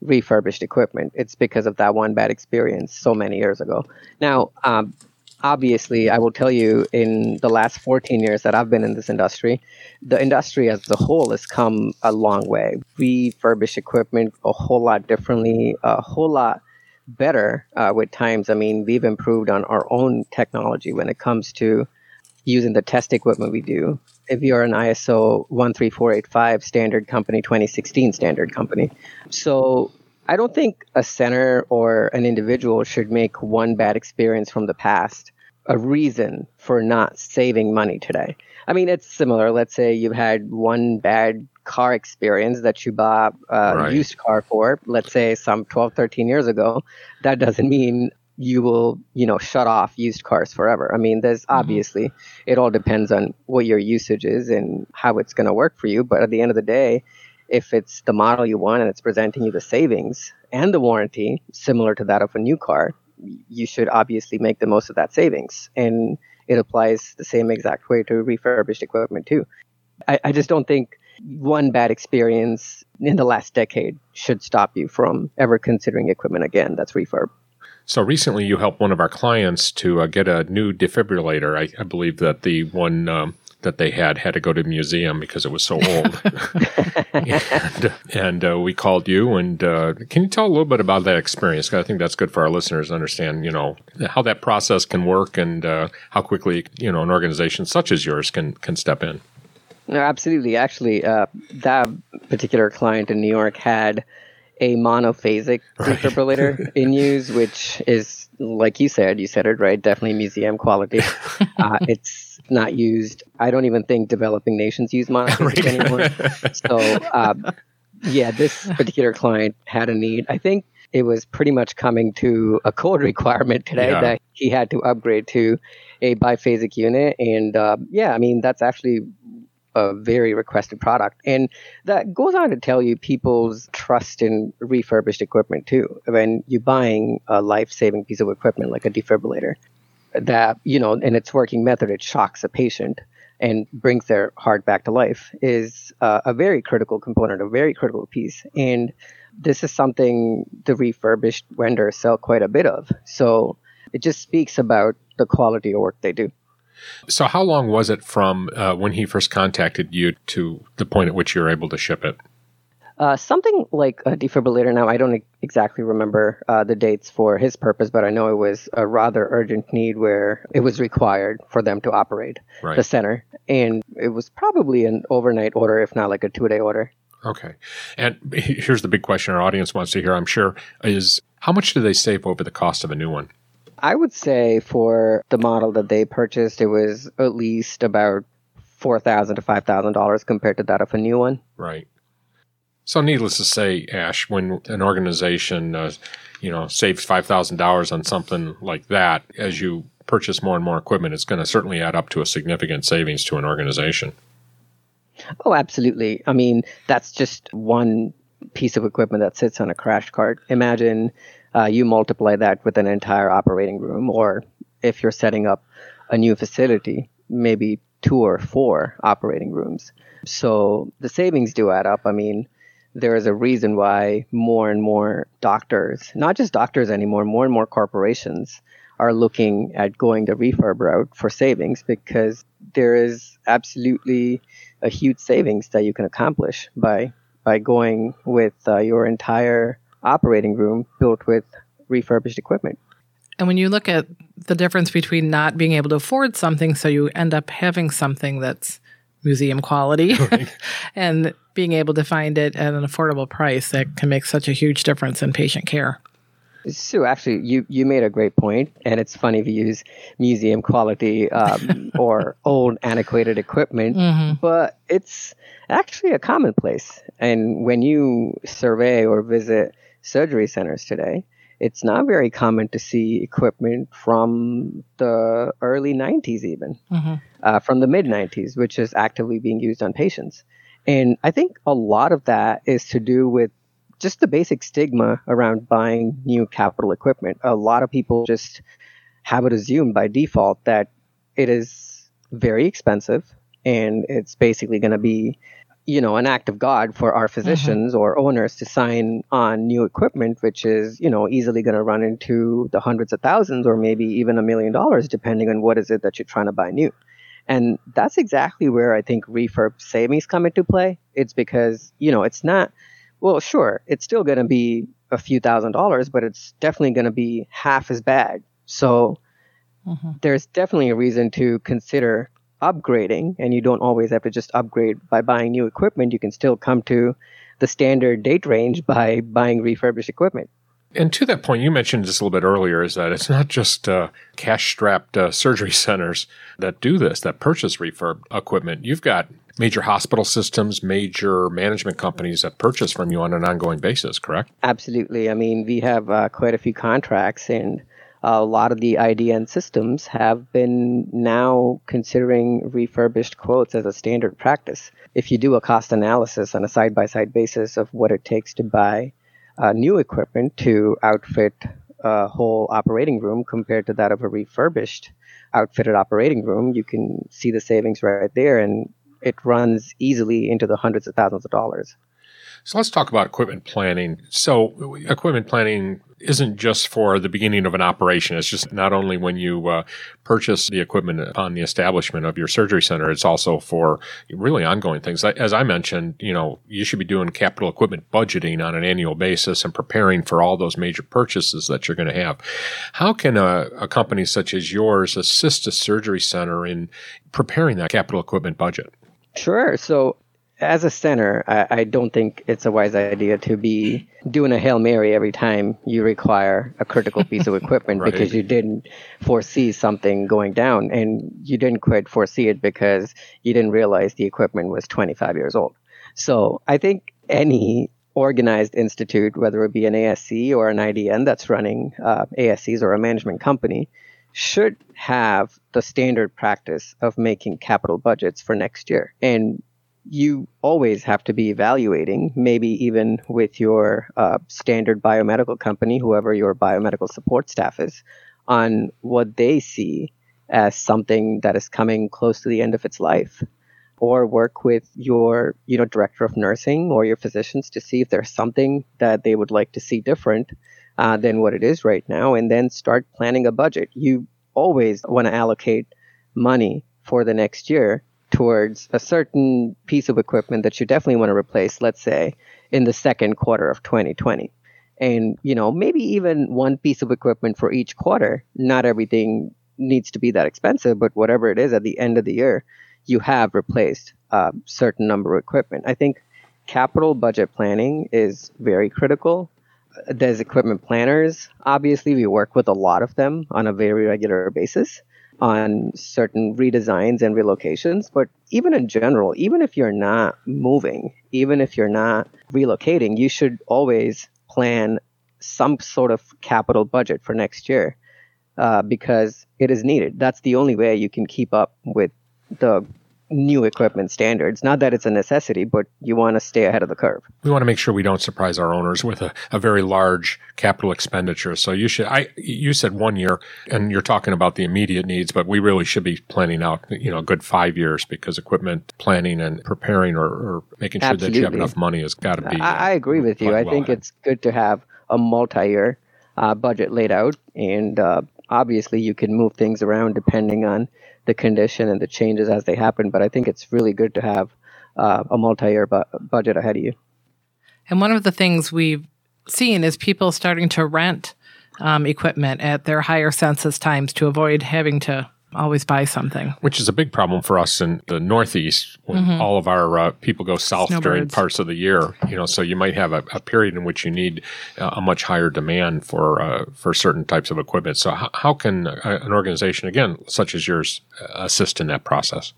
refurbished equipment. It's because of that one bad experience so many years ago. Now, um, obviously, I will tell you in the last 14 years that I've been in this industry, the industry as a whole has come a long way. Refurbish equipment a whole lot differently, a whole lot better uh, with times. I mean, we've improved on our own technology when it comes to using the test equipment we do. If you're an ISO 13485 standard company, 2016 standard company. So I don't think a center or an individual should make one bad experience from the past a reason for not saving money today. I mean, it's similar. Let's say you've had one bad car experience that you bought a right. used car for, let's say some 12, 13 years ago. That doesn't mean you will, you know, shut off used cars forever. I mean, there's mm-hmm. obviously, it all depends on what your usage is and how it's going to work for you. But at the end of the day, if it's the model you want and it's presenting you the savings and the warranty similar to that of a new car, you should obviously make the most of that savings. And it applies the same exact way to refurbished equipment too. I, I just don't think one bad experience in the last decade should stop you from ever considering equipment again that's refurb. So recently, you helped one of our clients to uh, get a new defibrillator. I, I believe that the one um, that they had had to go to the museum because it was so old. [LAUGHS] [LAUGHS] and, and uh, we called you, and uh, can you tell a little bit about that experience? Because I think that's good for our listeners to understand, you know, how that process can work and uh, how quickly, you know, an organization such as yours can can step in. No, absolutely. Actually, uh, that particular client in New York had a monophasic right. defibrillator [LAUGHS] in use, which is, like you said, you said it right, definitely museum quality. [LAUGHS] uh, it's not used. I don't even think developing nations use monophasic anymore. [LAUGHS] so, uh, yeah, this particular client had a need. I think it was pretty much coming to a code requirement today yeah. that he had to upgrade to a biphasic unit. And uh, yeah, I mean, that's actually a very requested product. And that goes on to tell you people's trust in refurbished equipment too. When you're buying a life saving piece of equipment like a defibrillator, that, you know, in its working method, it shocks a patient and brings their heart back to life is uh, a very critical component, a very critical piece. And this is something the refurbished vendors sell quite a bit of. So it just speaks about the quality of work they do. So, how long was it from uh, when he first contacted you to the point at which you were able to ship it? Uh, something like a defibrillator. Now, I don't exactly remember uh, the dates for his purpose, but I know it was a rather urgent need where it was required for them to operate right. the center. And it was probably an overnight order, if not like a two day order. Okay. And here's the big question our audience wants to hear, I'm sure, is how much do they save over the cost of a new one? I would say for the model that they purchased, it was at least about four thousand to five thousand dollars compared to that of a new one. Right. So, needless to say, Ash, when an organization, uh, you know, saves five thousand dollars on something like that, as you purchase more and more equipment, it's going to certainly add up to a significant savings to an organization. Oh, absolutely. I mean, that's just one piece of equipment that sits on a crash cart. Imagine uh, you multiply that with an entire operating room, or if you're setting up a new facility, maybe two or four operating rooms. So the savings do add up. I mean, there is a reason why more and more doctors, not just doctors anymore, more and more corporations are looking at going the refurb route for savings because there is absolutely a huge savings that you can accomplish by by going with uh, your entire operating room built with refurbished equipment. And when you look at the difference between not being able to afford something, so you end up having something that's museum quality right. [LAUGHS] [LAUGHS] and being able to find it at an affordable price, that can make such a huge difference in patient care. Sue, actually, you, you made a great point, and it's funny if you use museum quality um, [LAUGHS] or old antiquated equipment, mm-hmm. but it's actually a commonplace. And when you survey or visit surgery centers today, it's not very common to see equipment from the early 90s, even mm-hmm. uh, from the mid 90s, which is actively being used on patients. And I think a lot of that is to do with just the basic stigma around buying new capital equipment. A lot of people just have it assumed by default that it is very expensive and it's basically going to be you know, an act of God for our physicians mm-hmm. or owners to sign on new equipment, which is, you know, easily going to run into the hundreds of thousands or maybe even a million dollars, depending on what is it that you're trying to buy new. And that's exactly where I think refurb savings come into play. It's because, you know, it's not, well, sure, it's still going to be a few thousand dollars, but it's definitely going to be half as bad. So mm-hmm. there's definitely a reason to consider upgrading, and you don't always have to just upgrade by buying new equipment. You can still come to the standard date range by buying refurbished equipment. And to that point, you mentioned just a little bit earlier is that it's not just uh, cash strapped uh, [LAUGHS] surgery centers that do this, that purchase refurb equipment. You've got major hospital systems, major management companies that purchase from you on an ongoing basis, correct? Absolutely. I mean, we have uh, quite a few contracts, and a lot of the IDN systems have been now considering refurbished quotes as a standard practice. If you do a cost analysis on a side by side basis of what it takes to buy uh, new equipment to outfit a whole operating room compared to that of a refurbished outfitted operating room, you can see the savings right there, and it runs easily into the hundreds of thousands of dollars. So let's talk about equipment planning. So, equipment planning isn't just for the beginning of an operation. It's just not only when you uh, purchase the equipment upon the establishment of your surgery center, it's also for really ongoing things. As I mentioned, you know, you should be doing capital equipment budgeting on an annual basis and preparing for all those major purchases that you're going to have. How can a, a company such as yours assist a surgery center in preparing that capital equipment budget? Sure. So as a center, I, I, don't think it's a wise idea to be doing a Hail Mary every time you require a critical piece of [LAUGHS] equipment right. because you didn't foresee something going down. And you didn't quite foresee it because you didn't realize the equipment was 25 years old. So I think any organized institute, whether it be an ASC or an IDN that's running uh, ASCs or a management company, should have the standard practice of making capital budgets for next year. And you always have to be evaluating, maybe even with your uh, standard biomedical company, whoever your biomedical support staff is, on what they see as something that is coming close to the end of its life. Or work with your you know director of nursing or your physicians to see if there's something that they would like to see different uh, than what it is right now and then start planning a budget. You always want to allocate money for the next year towards a certain piece of equipment that you definitely want to replace let's say in the second quarter of 2020 and you know maybe even one piece of equipment for each quarter not everything needs to be that expensive but whatever it is at the end of the year you have replaced a certain number of equipment. I think capital budget planning is very critical. There's equipment planners. Obviously, we work with a lot of them on a very regular basis on certain redesigns and relocations. But even in general, even if you're not moving, even if you're not relocating, you should always plan some sort of capital budget for next year uh, because it is needed. That's the only way you can keep up with the new equipment standards. Not that it's a necessity, but you want to stay ahead of the curve. We want to make sure we don't surprise our owners with a, a very large capital expenditure. So you should, I, you said one year and you're talking about the immediate needs, but we really should be planning out, you know, a good five years because equipment planning and preparing or, or making sure Absolutely. that you have enough money has got to be. I, I agree with you. I well think ahead. it's good to have a multi-year uh, budget laid out and uh, obviously you can move things around depending on the condition and the changes as they happen. But I think it's really good to have uh, a multi-year bu- budget ahead of you. And one of the things we've seen is people starting to rent um, equipment at their higher census times to avoid having to always buy something. which is a big problem for us in the Northeast when all of our uh, people go south during parts of the year. You know, so you might have a, a period in which you need uh, a much higher demand for uh, for certain types of equipment. So how, how can uh, an organization again such as yours uh, assist in that process?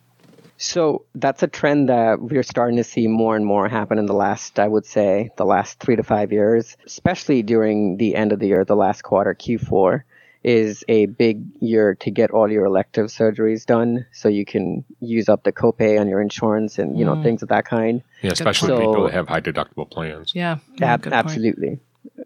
So that's a trend that we're starting to see more and more happen in the last, I would say, the last three to five years, especially during the end of the year, the last quarter, Q4 is a big year to get all your elective surgeries done so you can use up the copay on your insurance and you know things of that kind Yeah, especially point. people that have high deductible plans. Yeah. yeah, Ab- absolutely.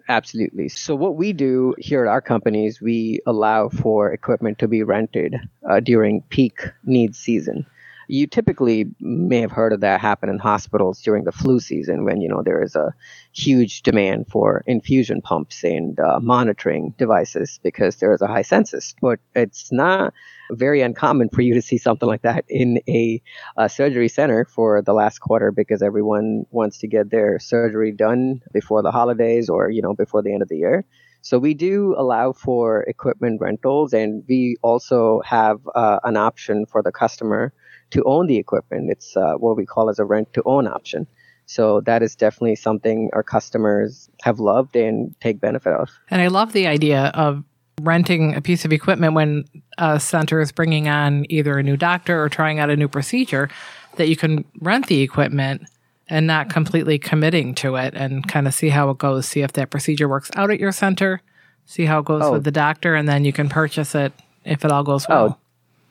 Absolutely. So, what we do here at our company is we allow for equipment to be rented uh, during peak needs season. You typically may have heard of that happen in hospitals during the flu season when, you know, there is a huge demand for infusion pumps and uh, monitoring devices because there is a high census. But it's not very uncommon for you to see something like that in a, a surgery center for the last quarter because everyone wants to get their surgery done before the holidays or you know before the end of the year. So we do allow for equipment rentals, and we also have uh, an option for the customer to own the equipment. It's uh, what we call as a rent to own option. So that is definitely something our customers have loved and take benefit of. And I love the idea of renting a piece of equipment when a center is bringing on either a new doctor or trying out a new procedure, that you can rent the equipment and not completely committing to it and kind of see how it goes, see if that procedure works out at your center, see how it goes Oh. with the doctor, and then you can purchase it if it all goes well. Oh,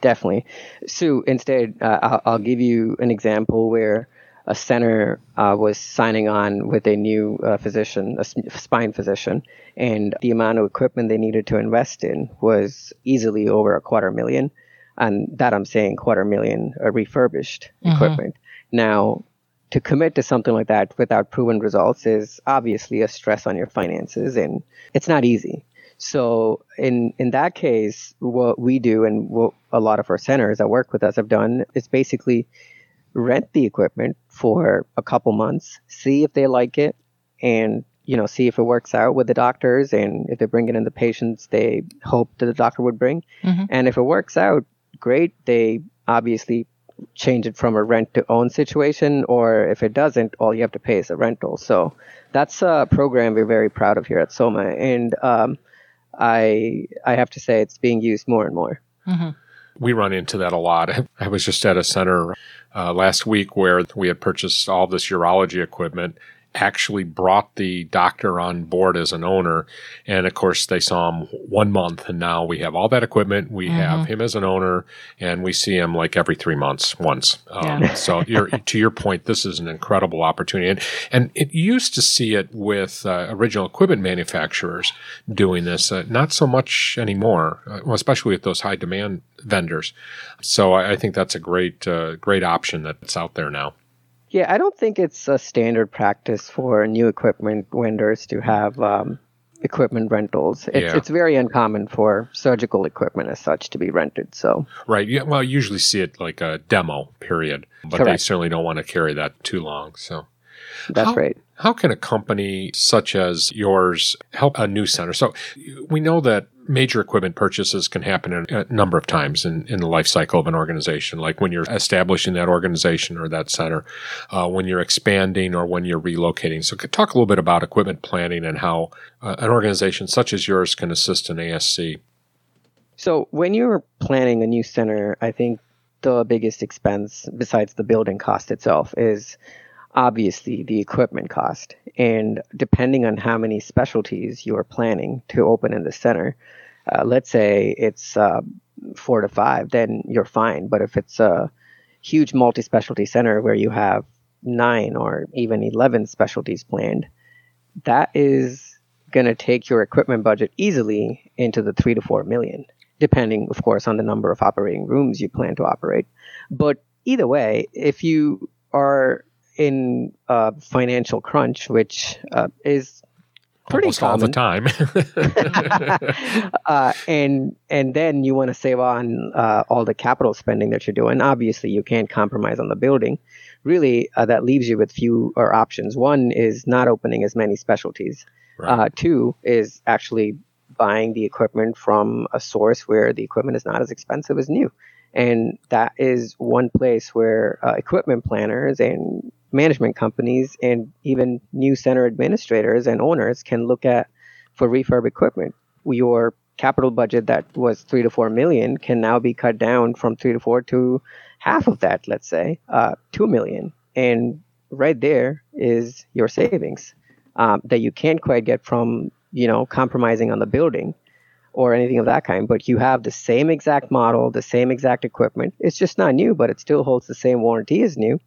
definitely. Sue, instead, uh, I'll, I'll give you an example where a center uh, was signing on with a new uh, physician, a spine physician, and the amount of equipment they needed to invest in was easily over a quarter million. And that I'm saying quarter million uh, refurbished equipment. Now, to commit to something like that without proven results is obviously a stress on your finances, and it's not easy. So in in that case, what we do and what a lot of our centers that work with us have done is basically rent the equipment for a couple months, see if they like it, and you know see if it works out with the doctors, and if they bring it in the patients they hope that the doctor would bring, Mhm. and if it works out, great. They obviously change it from a rent to own situation, or if it doesn't, all you have to pay is a rental. So that's a program we're very proud of here at Soma, and um, I I have to say it's being used more and more. We run into that a lot. [LAUGHS] I was just at a center uh, last week where we had purchased all this urology equipment, actually brought the doctor on board as an owner. And of course, they saw him one month, and now we have all that equipment. We mm-hmm. have him as an owner, and we see him like every three months once. Um, yeah. [LAUGHS] so, to your point, this is an incredible opportunity. And, and it used to see it with uh, original equipment manufacturers doing this, uh, not so much anymore, uh, especially with those high demand vendors. So, I, I think that's a great, uh, great option that's out there now. Yeah, I don't think it's a standard practice for new equipment vendors to have um, equipment rentals. It's, yeah. it's very uncommon for surgical equipment as such to be rented. So right, yeah. Well, I usually see it like a demo period, but Correct. they certainly don't want to carry that too long. So that's how, right. How can a company such as yours help a new center? So we know that major equipment purchases can happen a number of times in, in the life cycle of an organization, like when you're establishing that organization or that center, uh, when you're expanding or when you're relocating. So talk a little bit about equipment planning and how uh, an organization such as yours can assist an ASC. So when you're planning a new center, I think the biggest expense besides the building cost itself is obviously the equipment cost. And depending on how many specialties you are planning to open in the center, uh, let's say it's uh, four to five, then you're fine. But if it's a huge multi specialty center where you have nine or even 11 specialties planned, that is going to take your equipment budget easily into the three to four million, depending, of course, on the number of operating rooms you plan to operate. But either way, if you are in a financial crunch, which uh, is pretty Almost common. all the time. [LAUGHS] uh, and and then you want to save on uh, all the capital spending that you're doing. Obviously, you can't compromise on the building. Really, uh, that leaves you with fewer options. One is not opening as many specialties. Right. Uh, two is actually buying the equipment from a source where the equipment is not as expensive as new. And that is one place where uh, equipment planners and management companies and even new center administrators and owners can look at for refurb equipment. Your capital budget that was three to four million can now be cut down from three to four to half of that, let's say, uh, two million. And right there is your savings um, that you can't quite get from, you know, compromising on the building or anything of that kind, but you have the same exact model, the same exact equipment. It's just not new, but it still holds the same warranty as new.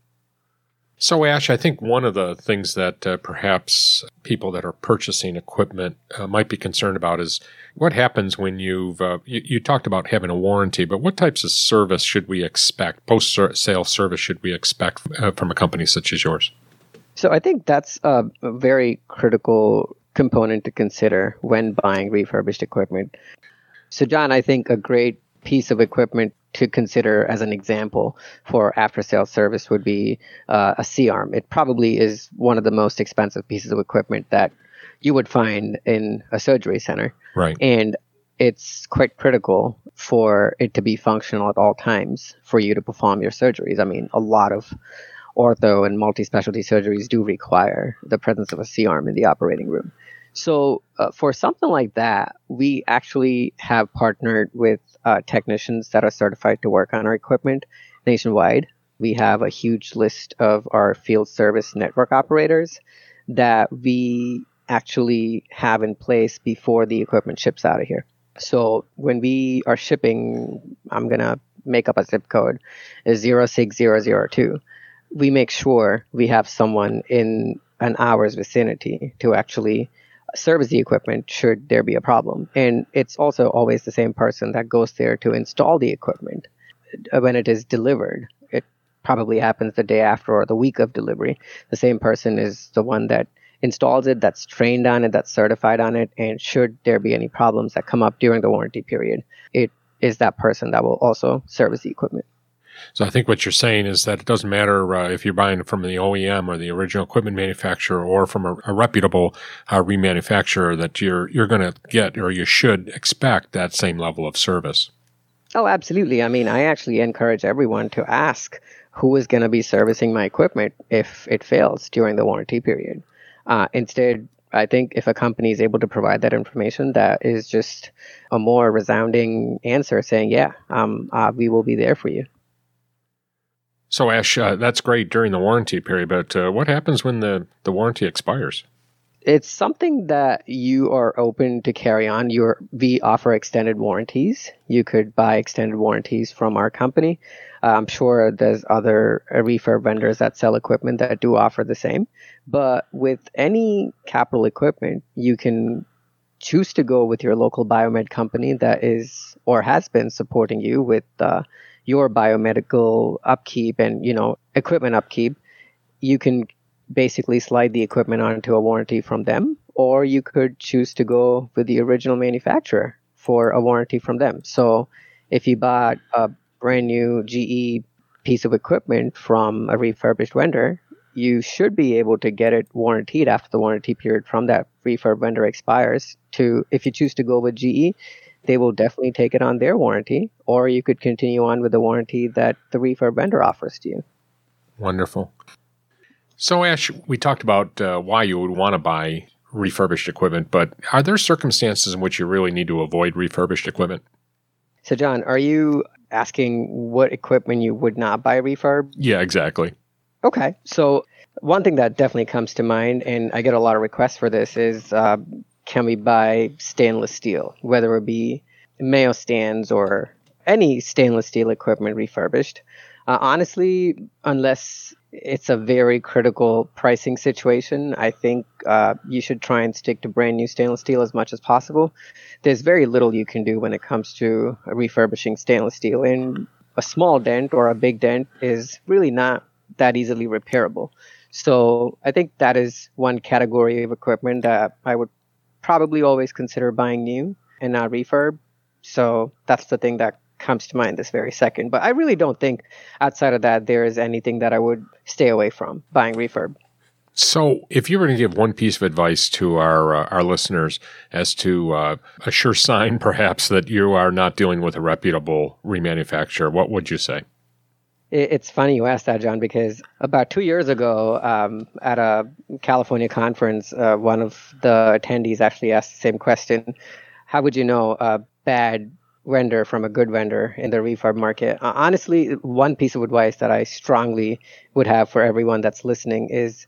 So, Ash, I think one of the things that uh, perhaps people that are purchasing equipment uh, might be concerned about is what happens when you've, uh, you, you, talked about having a warranty, but what types of service should we expect, post sale service should we expect uh, from a company such as yours? So, I think that's a very critical component to consider when buying refurbished equipment. So, John, I think a great piece of equipment to consider as an example for after sales service would be uh, a C arm. It probably is one of the most expensive pieces of equipment that you would find in a surgery center. Right. And it's quite critical for it to be functional at all times for you to perform your surgeries. I mean, a lot of ortho and multi specialty surgeries do require the presence of a C arm in the operating room. So uh, for something like that, we actually have partnered with uh, technicians that are certified to work on our equipment nationwide. We have a huge list of our field service network operators that we actually have in place before the equipment ships out of here. So when we are shipping, I'm going to make up a zip code, is 06002. We make sure we have someone in an hour's vicinity to actually service the equipment should there be a problem. And it's also always the same person that goes there to install the equipment uh, when it is delivered. It probably happens the day after or the week of delivery. The same person is the one that installs it, that's trained on it, that's certified on it, and should there be any problems that come up during the warranty period, it is that person that will also service the equipment. So I think what you're saying is that it doesn't matter uh, if you're buying from the OEM or the original equipment manufacturer or from a, a reputable uh, remanufacturer that you're you're going to get or you should expect that same level of service. Oh, absolutely. I mean, I actually encourage everyone to ask who is going to be servicing my equipment if it fails during the warranty period. Uh, instead, I think if a company is able to provide that information, that is just a more resounding answer saying, yeah, um, uh, we will be there for you. So, Ash, uh, that's great during the warranty period, but uh, what happens when the, the warranty expires? It's something that you are open to carry on. Your we offer extended warranties. You could buy extended warranties from our company. Uh, I'm sure there's other refurb vendors that sell equipment that do offer the same. But with any capital equipment, you can choose to go with your local biomed company that is or has been supporting you with uh, your biomedical upkeep and you know equipment upkeep. You can basically slide the equipment onto a warranty from them, or you could choose to go with the original manufacturer for a warranty from them. So if you bought a brand new GE piece of equipment from a refurbished vendor, you should be able to get it warranted after the warranty period from that refurb vendor expires. To if you choose to go with GE, they will definitely take it on their warranty, or you could continue on with the warranty that the refurb vendor offers to you. Wonderful. So, Ash, we talked about uh, why you would want to buy refurbished equipment, but are there circumstances in which you really need to avoid refurbished equipment? So, John, are you asking what equipment you would not buy refurb? Yeah, exactly. Okay. So, one thing that definitely comes to mind, and I get a lot of requests for this, is uh, can we buy stainless steel, whether it be Mayo stands or any stainless steel equipment refurbished? Uh, honestly, unless it's a very critical pricing situation. I think uh, you should try and stick to brand new stainless steel as much as possible. There's very little you can do when it comes to refurbishing stainless steel, and a small dent or a big dent is really not that easily repairable. So I think that is one category of equipment that I would probably always consider buying new and not refurb. So that's the thing that comes to mind this very second. But I really don't think outside of that there is anything that I would stay away from buying refurb. So, if you were to give one piece of advice to our uh, our listeners as to uh, a sure sign, [LAUGHS] perhaps that you are not dealing with a reputable remanufacturer, what would you say? It's funny you asked that, John, because about two years ago, um, at a California conference, uh, one of the attendees actually asked the same question: How would you know a bad vendor from a good vendor in the refurb market. Uh, honestly, one piece of advice that I strongly would have for everyone that's listening is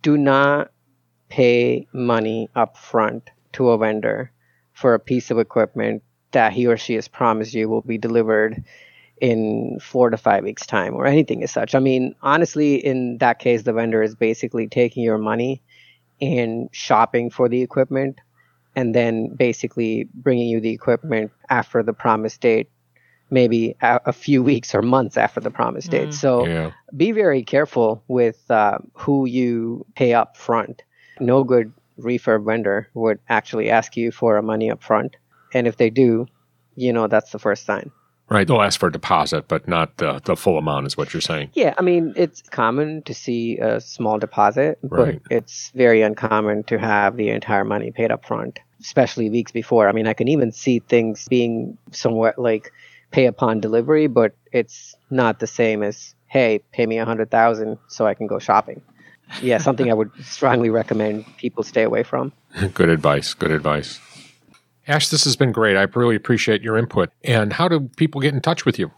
do not pay money up front to a vendor for a piece of equipment that he or she has promised you will be delivered in four to five weeks time or anything as such. I mean, honestly, in that case, the vendor is basically taking your money and shopping for the equipment and then basically bringing you the equipment after the promised date maybe a, a few weeks or months after the promised date mm. so yeah. be very careful with uh, who you pay up front no good refurb vendor would actually ask you for a money up front and if they do you know that's the first sign Right. They'll ask for a deposit, but not the, the full amount, is what you're saying. Yeah. I mean, it's common to see a small deposit, but right. it's very uncommon to have the entire money paid up front, especially weeks before. I mean, I can even see things being somewhat like pay upon delivery, but it's not the same as, hey, pay me a hundred thousand so I can go shopping. Yeah, something I would [LAUGHS] strongly recommend people stay away from. [LAUGHS] Good advice. Good advice. Ash, this has been great. I really appreciate your input. And how do people get in touch with you?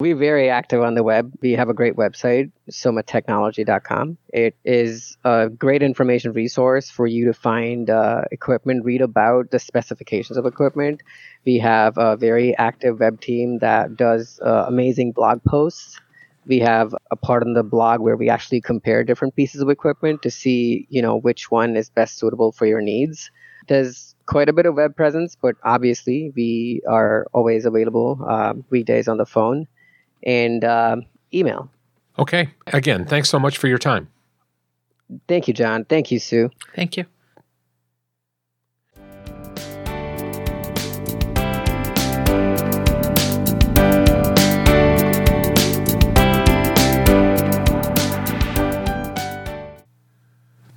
We're very active on the web. We have a great website, somatechnology.com. It is a great information resource for you to find uh, equipment, read about the specifications of equipment. We have a very active web team that does uh, amazing blog posts. We have a part on the blog where we actually compare different pieces of equipment to see, you know, which one is best suitable for your needs. There's quite a bit of web presence, but obviously we are always available uh, weekdays on the phone and uh, email. Okay. Again, thanks so much for your time. Thank you, John. Thank you, Sue. Thank you.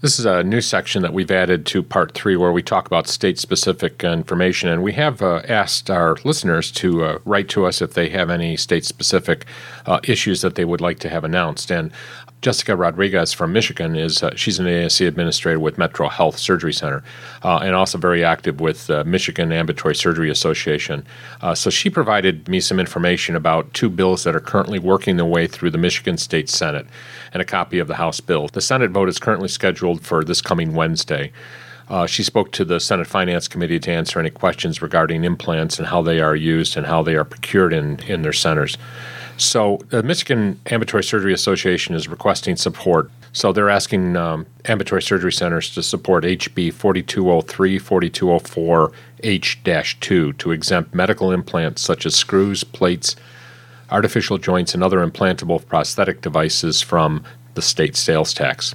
This is a new section that we've added to part three where we talk about state specific information. And we have uh, asked our listeners to uh, write to us if they have any state specific uh, issues that they would like to have announced. And Jessica Rodriguez from Michigan is uh, she's an ASC administrator with Metro Health Surgery Center, uh, and also very active with uh, Michigan Ambulatory Surgery Association. Uh, so she provided me some information about two bills that are currently working their way through the Michigan State Senate, and a copy of the House bill. The Senate vote is currently scheduled for this coming Wednesday. Uh, she spoke to the Senate Finance Committee to answer any questions regarding implants and how they are used and how they are procured in, in their centers. So, the Michigan Ambulatory Surgery Association is requesting support. So, they're asking um, ambulatory surgery centers to support HB 4203 4204 H 2 to exempt medical implants such as screws, plates, artificial joints, and other implantable prosthetic devices from the state sales tax.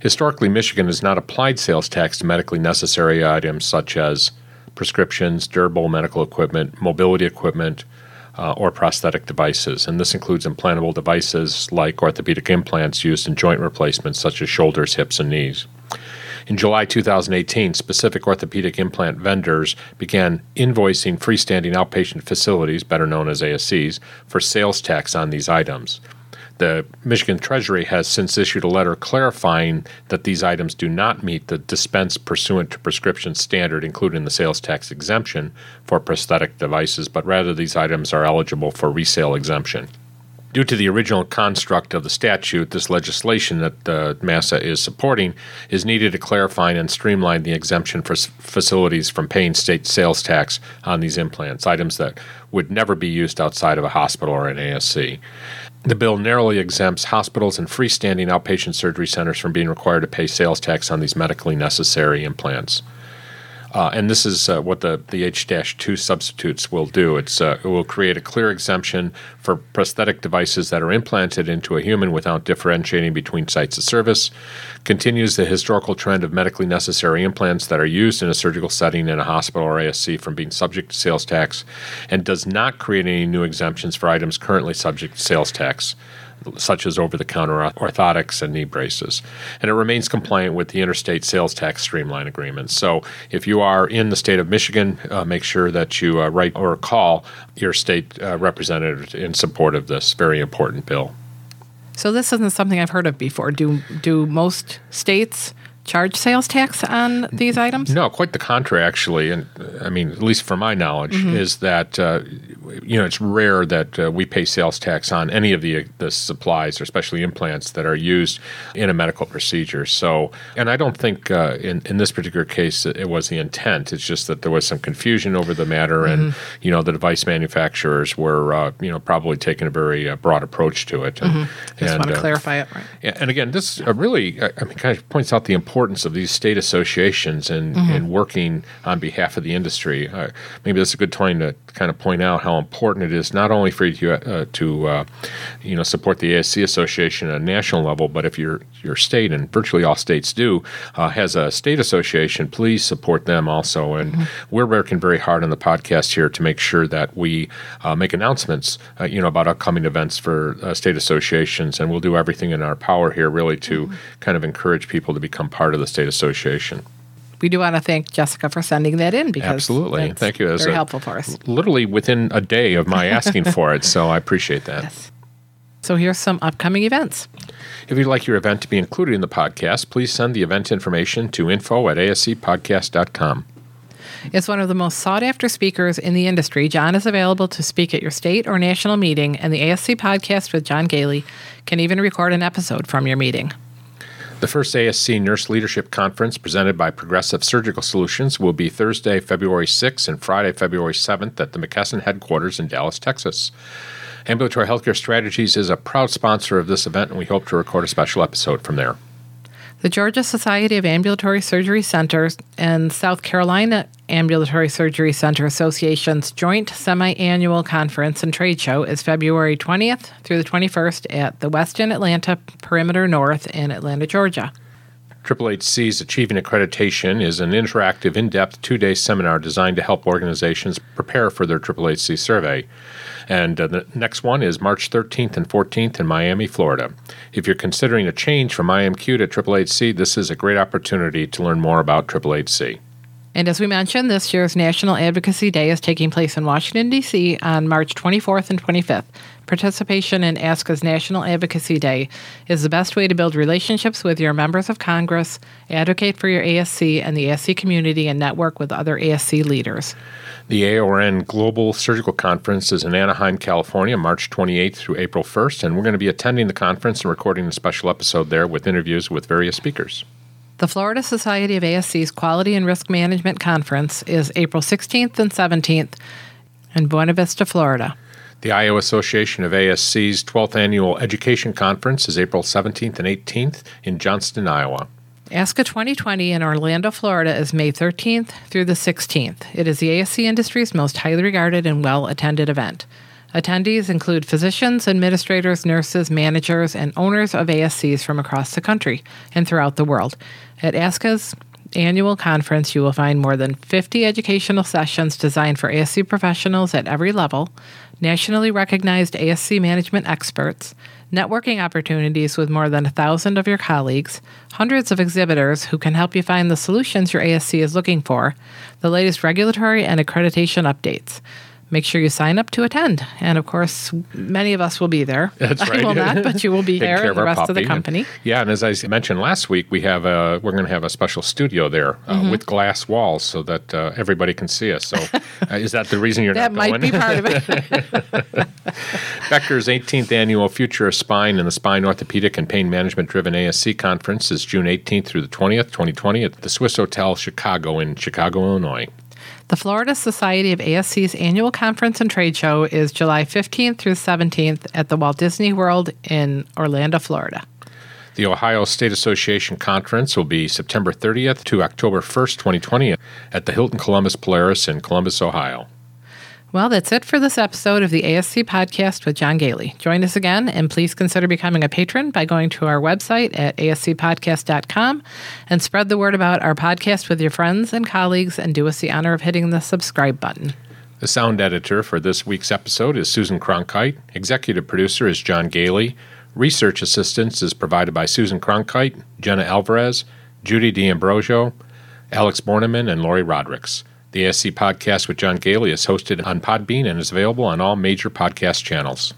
Historically, Michigan has not applied sales tax to medically necessary items such as prescriptions, durable medical equipment, mobility equipment, uh, or prosthetic devices. And this includes implantable devices like orthopedic implants used in joint replacements such as shoulders, hips, and knees. In July 2018, specific orthopedic implant vendors began invoicing freestanding outpatient facilities, better known as ASCs, for sales tax on these items. The Michigan Treasury has since issued a letter clarifying that these items do not meet the dispense pursuant to prescription standard, including the sales tax exemption for prosthetic devices, but rather these items are eligible for resale exemption. Due to the original construct of the statute, this legislation that uh, MASA is supporting is needed to clarify and streamline the exemption for s- facilities from paying state sales tax on these implants, items that would never be used outside of a hospital or an ASC. The bill narrowly exempts hospitals and freestanding outpatient surgery centers from being required to pay sales tax on these medically necessary implants. Uh, and this is uh, what the, the H-2 substitutes will do. It's, uh, it will create a clear exemption for prosthetic devices that are implanted into a human without differentiating between sites of service, continues the historical trend of medically necessary implants that are used in a surgical setting in a hospital or ASC from being subject to sales tax, and does not create any new exemptions for items currently subject to sales tax such as over the counter orthotics and knee braces. And it remains compliant with the interstate sales tax streamline agreement. So if you are in the state of Michigan, uh, make sure that you uh, write or call your state uh, representative in support of this very important bill. So this isn't something I've heard of before. Do do most states charge sales tax on these items? No, quite the contrary, actually. And I mean, at least from my knowledge, mm-hmm. is that uh, you know it's rare that uh, we pay sales tax on any of the the supplies, or especially implants that are used in a medical procedure. So, and I don't think uh, in in this particular case it was the intent. It's just that there was some confusion over the matter, mm-hmm. and you know the device manufacturers were uh, you know probably taking a very uh, broad approach to it. And, mm-hmm. Just and, want to uh, clarify it, right? And again, this really I mean kind of points out the importance importance of these state associations and, mm-hmm. and working on behalf of the industry. Uh, maybe that's a good time to kind of point out how important it is not only for you to, uh, to uh, you know support the ASC Association at a national level, but if your your state and virtually all states do uh, has a state association, please support them also. And mm-hmm. we're working very hard on the podcast here to make sure that we uh, make announcements, uh, you know, about upcoming events for state associations, and we'll do everything in our power here really to mm-hmm. kind of encourage people to become part part of the state association. We do want to thank Jessica for sending that in because absolutely, thank you. It very helpful for us. Literally within a day of my asking for it, so I appreciate that. Yes. So here's some upcoming events. If you'd like your event to be included in the podcast, please send the event information to info at ascpodcast.com. As one of the most sought after speakers in the industry, John is available to speak at your state or national meeting, and the ASC podcast with John Goehle can even record an episode from your meeting. The first ASC Nurse Leadership Conference presented by Progressive Surgical Solutions will be Thursday, February 6th and Friday, February 7th at the McKesson headquarters in Dallas, Texas. Ambulatory Healthcare Strategies is a proud sponsor of this event, and we hope to record a special episode from there. The Georgia Society of Ambulatory Surgery Centers and South Carolina Ambulatory Surgery Center Association's joint semi annual conference and trade show is February 20th through the 21st at the Westin Atlanta Perimeter North in Atlanta, Georgia. Triple HC's Achieving Accreditation is an interactive, in depth two day seminar designed to help organizations prepare for their Triple HC survey. And uh, the next one is March 13th and 14th in Miami, Florida. If you're considering a change from IMQ to Triple HC, this is a great opportunity to learn more about Triple HC. And as we mentioned, this year's National Advocacy Day is taking place in Washington, D.C. on March 24th and 25th. Participation in ASCA's National Advocacy Day is the best way to build relationships with your members of Congress, advocate for your ASC and the ASC community, and network with other ASC leaders. The AORN Global Surgical Conference is in Anaheim, California, March 28th through April 1st, and we're going to be attending the conference and recording a special episode there with interviews with various speakers. The Florida Society of ASC's Quality and Risk Management Conference is April 16th and 17th in Buena Vista, Florida. The Iowa Association of ASC's 12th Annual Education Conference is April 17th and 18th in Johnston, Iowa. ASCA 2020 in Orlando, Florida is May 13th through the 16th. It is the ASC industry's most highly regarded and well attended event. Attendees include physicians, administrators, nurses, managers, and owners of ASCs from across the country and throughout the world. At ASCA's annual conference, you will find more than 50 educational sessions designed for ASC professionals at every level, nationally recognized ASC management experts, networking opportunities with more than a thousand of your colleagues, hundreds of exhibitors who can help you find the solutions your ASC is looking for, the latest regulatory and accreditation updates make sure you sign up to attend. And of course, many of us will be there. [LAUGHS] That's right. I will not, but you will be [LAUGHS] there. The rest of the company. And, yeah, and as I mentioned last week, we have a we're going to have a special studio there uh, mm-hmm. with glass walls so that uh, everybody can see us. So, uh, is that the reason you're that [LAUGHS] not going? That might be part of it. Becker's 18th annual Future of Spine and the Spine Orthopedic and Pain Management Driven ASC Conference is June 18th through the 20th, 2020, at the Swissotel Chicago in Chicago, Illinois. The Florida Society of ASC's annual conference and trade show is July 15th through 17th at the Walt Disney World in Orlando, Florida. The Ohio State Association Conference will be September 30th to October 1st, 2020, at the Hilton Columbus Polaris in Columbus, Ohio. Well, that's it for this episode of the ASC podcast with John Goehle. Join us again, and please consider becoming a patron by going to our website at ascpodcast.com and spread the word about our podcast with your friends and colleagues, and do us the honor of hitting the subscribe button. The sound editor for this week's episode is Susan Cronkite. Executive producer is John Goehle. Research assistance is provided by Susan Cronkite, Jenna Alvarez, Judy D'Ambrosio, Alex Borneman, and Lori Rodericks. The ASC podcast with John Goehle is hosted on Podbean and is available on all major podcast channels.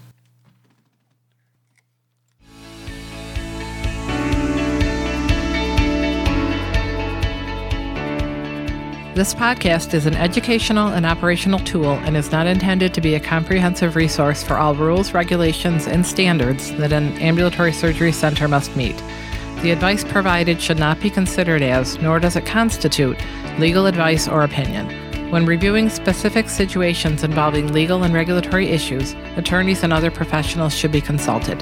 This podcast is an educational and operational tool and is not intended to be a comprehensive resource for all rules, regulations, and standards that an ambulatory surgery center must meet. The advice provided should not be considered as, nor does it constitute, legal advice or opinion. When reviewing specific situations involving legal and regulatory issues, attorneys and other professionals should be consulted.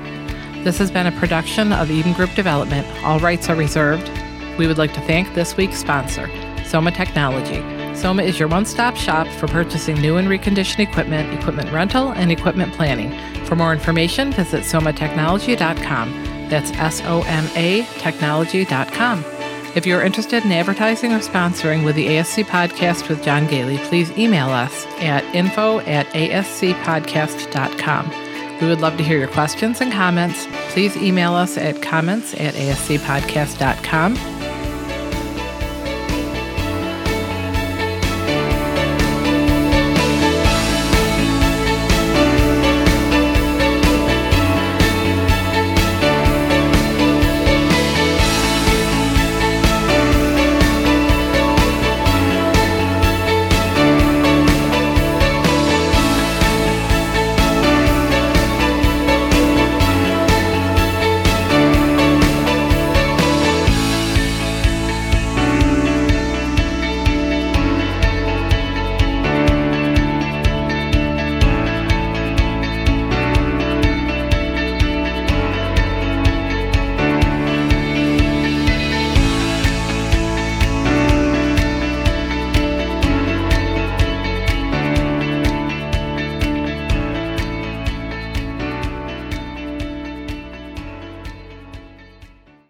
This has been a production of Eden Group Development. All rights are reserved. We would like to thank this week's sponsor, Soma Technology. Soma is your one stop shop for purchasing new and reconditioned equipment, equipment rental, and equipment planning. For more information, visit somatechnology.com. That's S O M A technology.com. If you're interested in advertising or sponsoring with the ASC Podcast with John Goehle, please email us at info at ascpodcast.com. We would love to hear your questions and comments. Please email us at comments at ascpodcast.com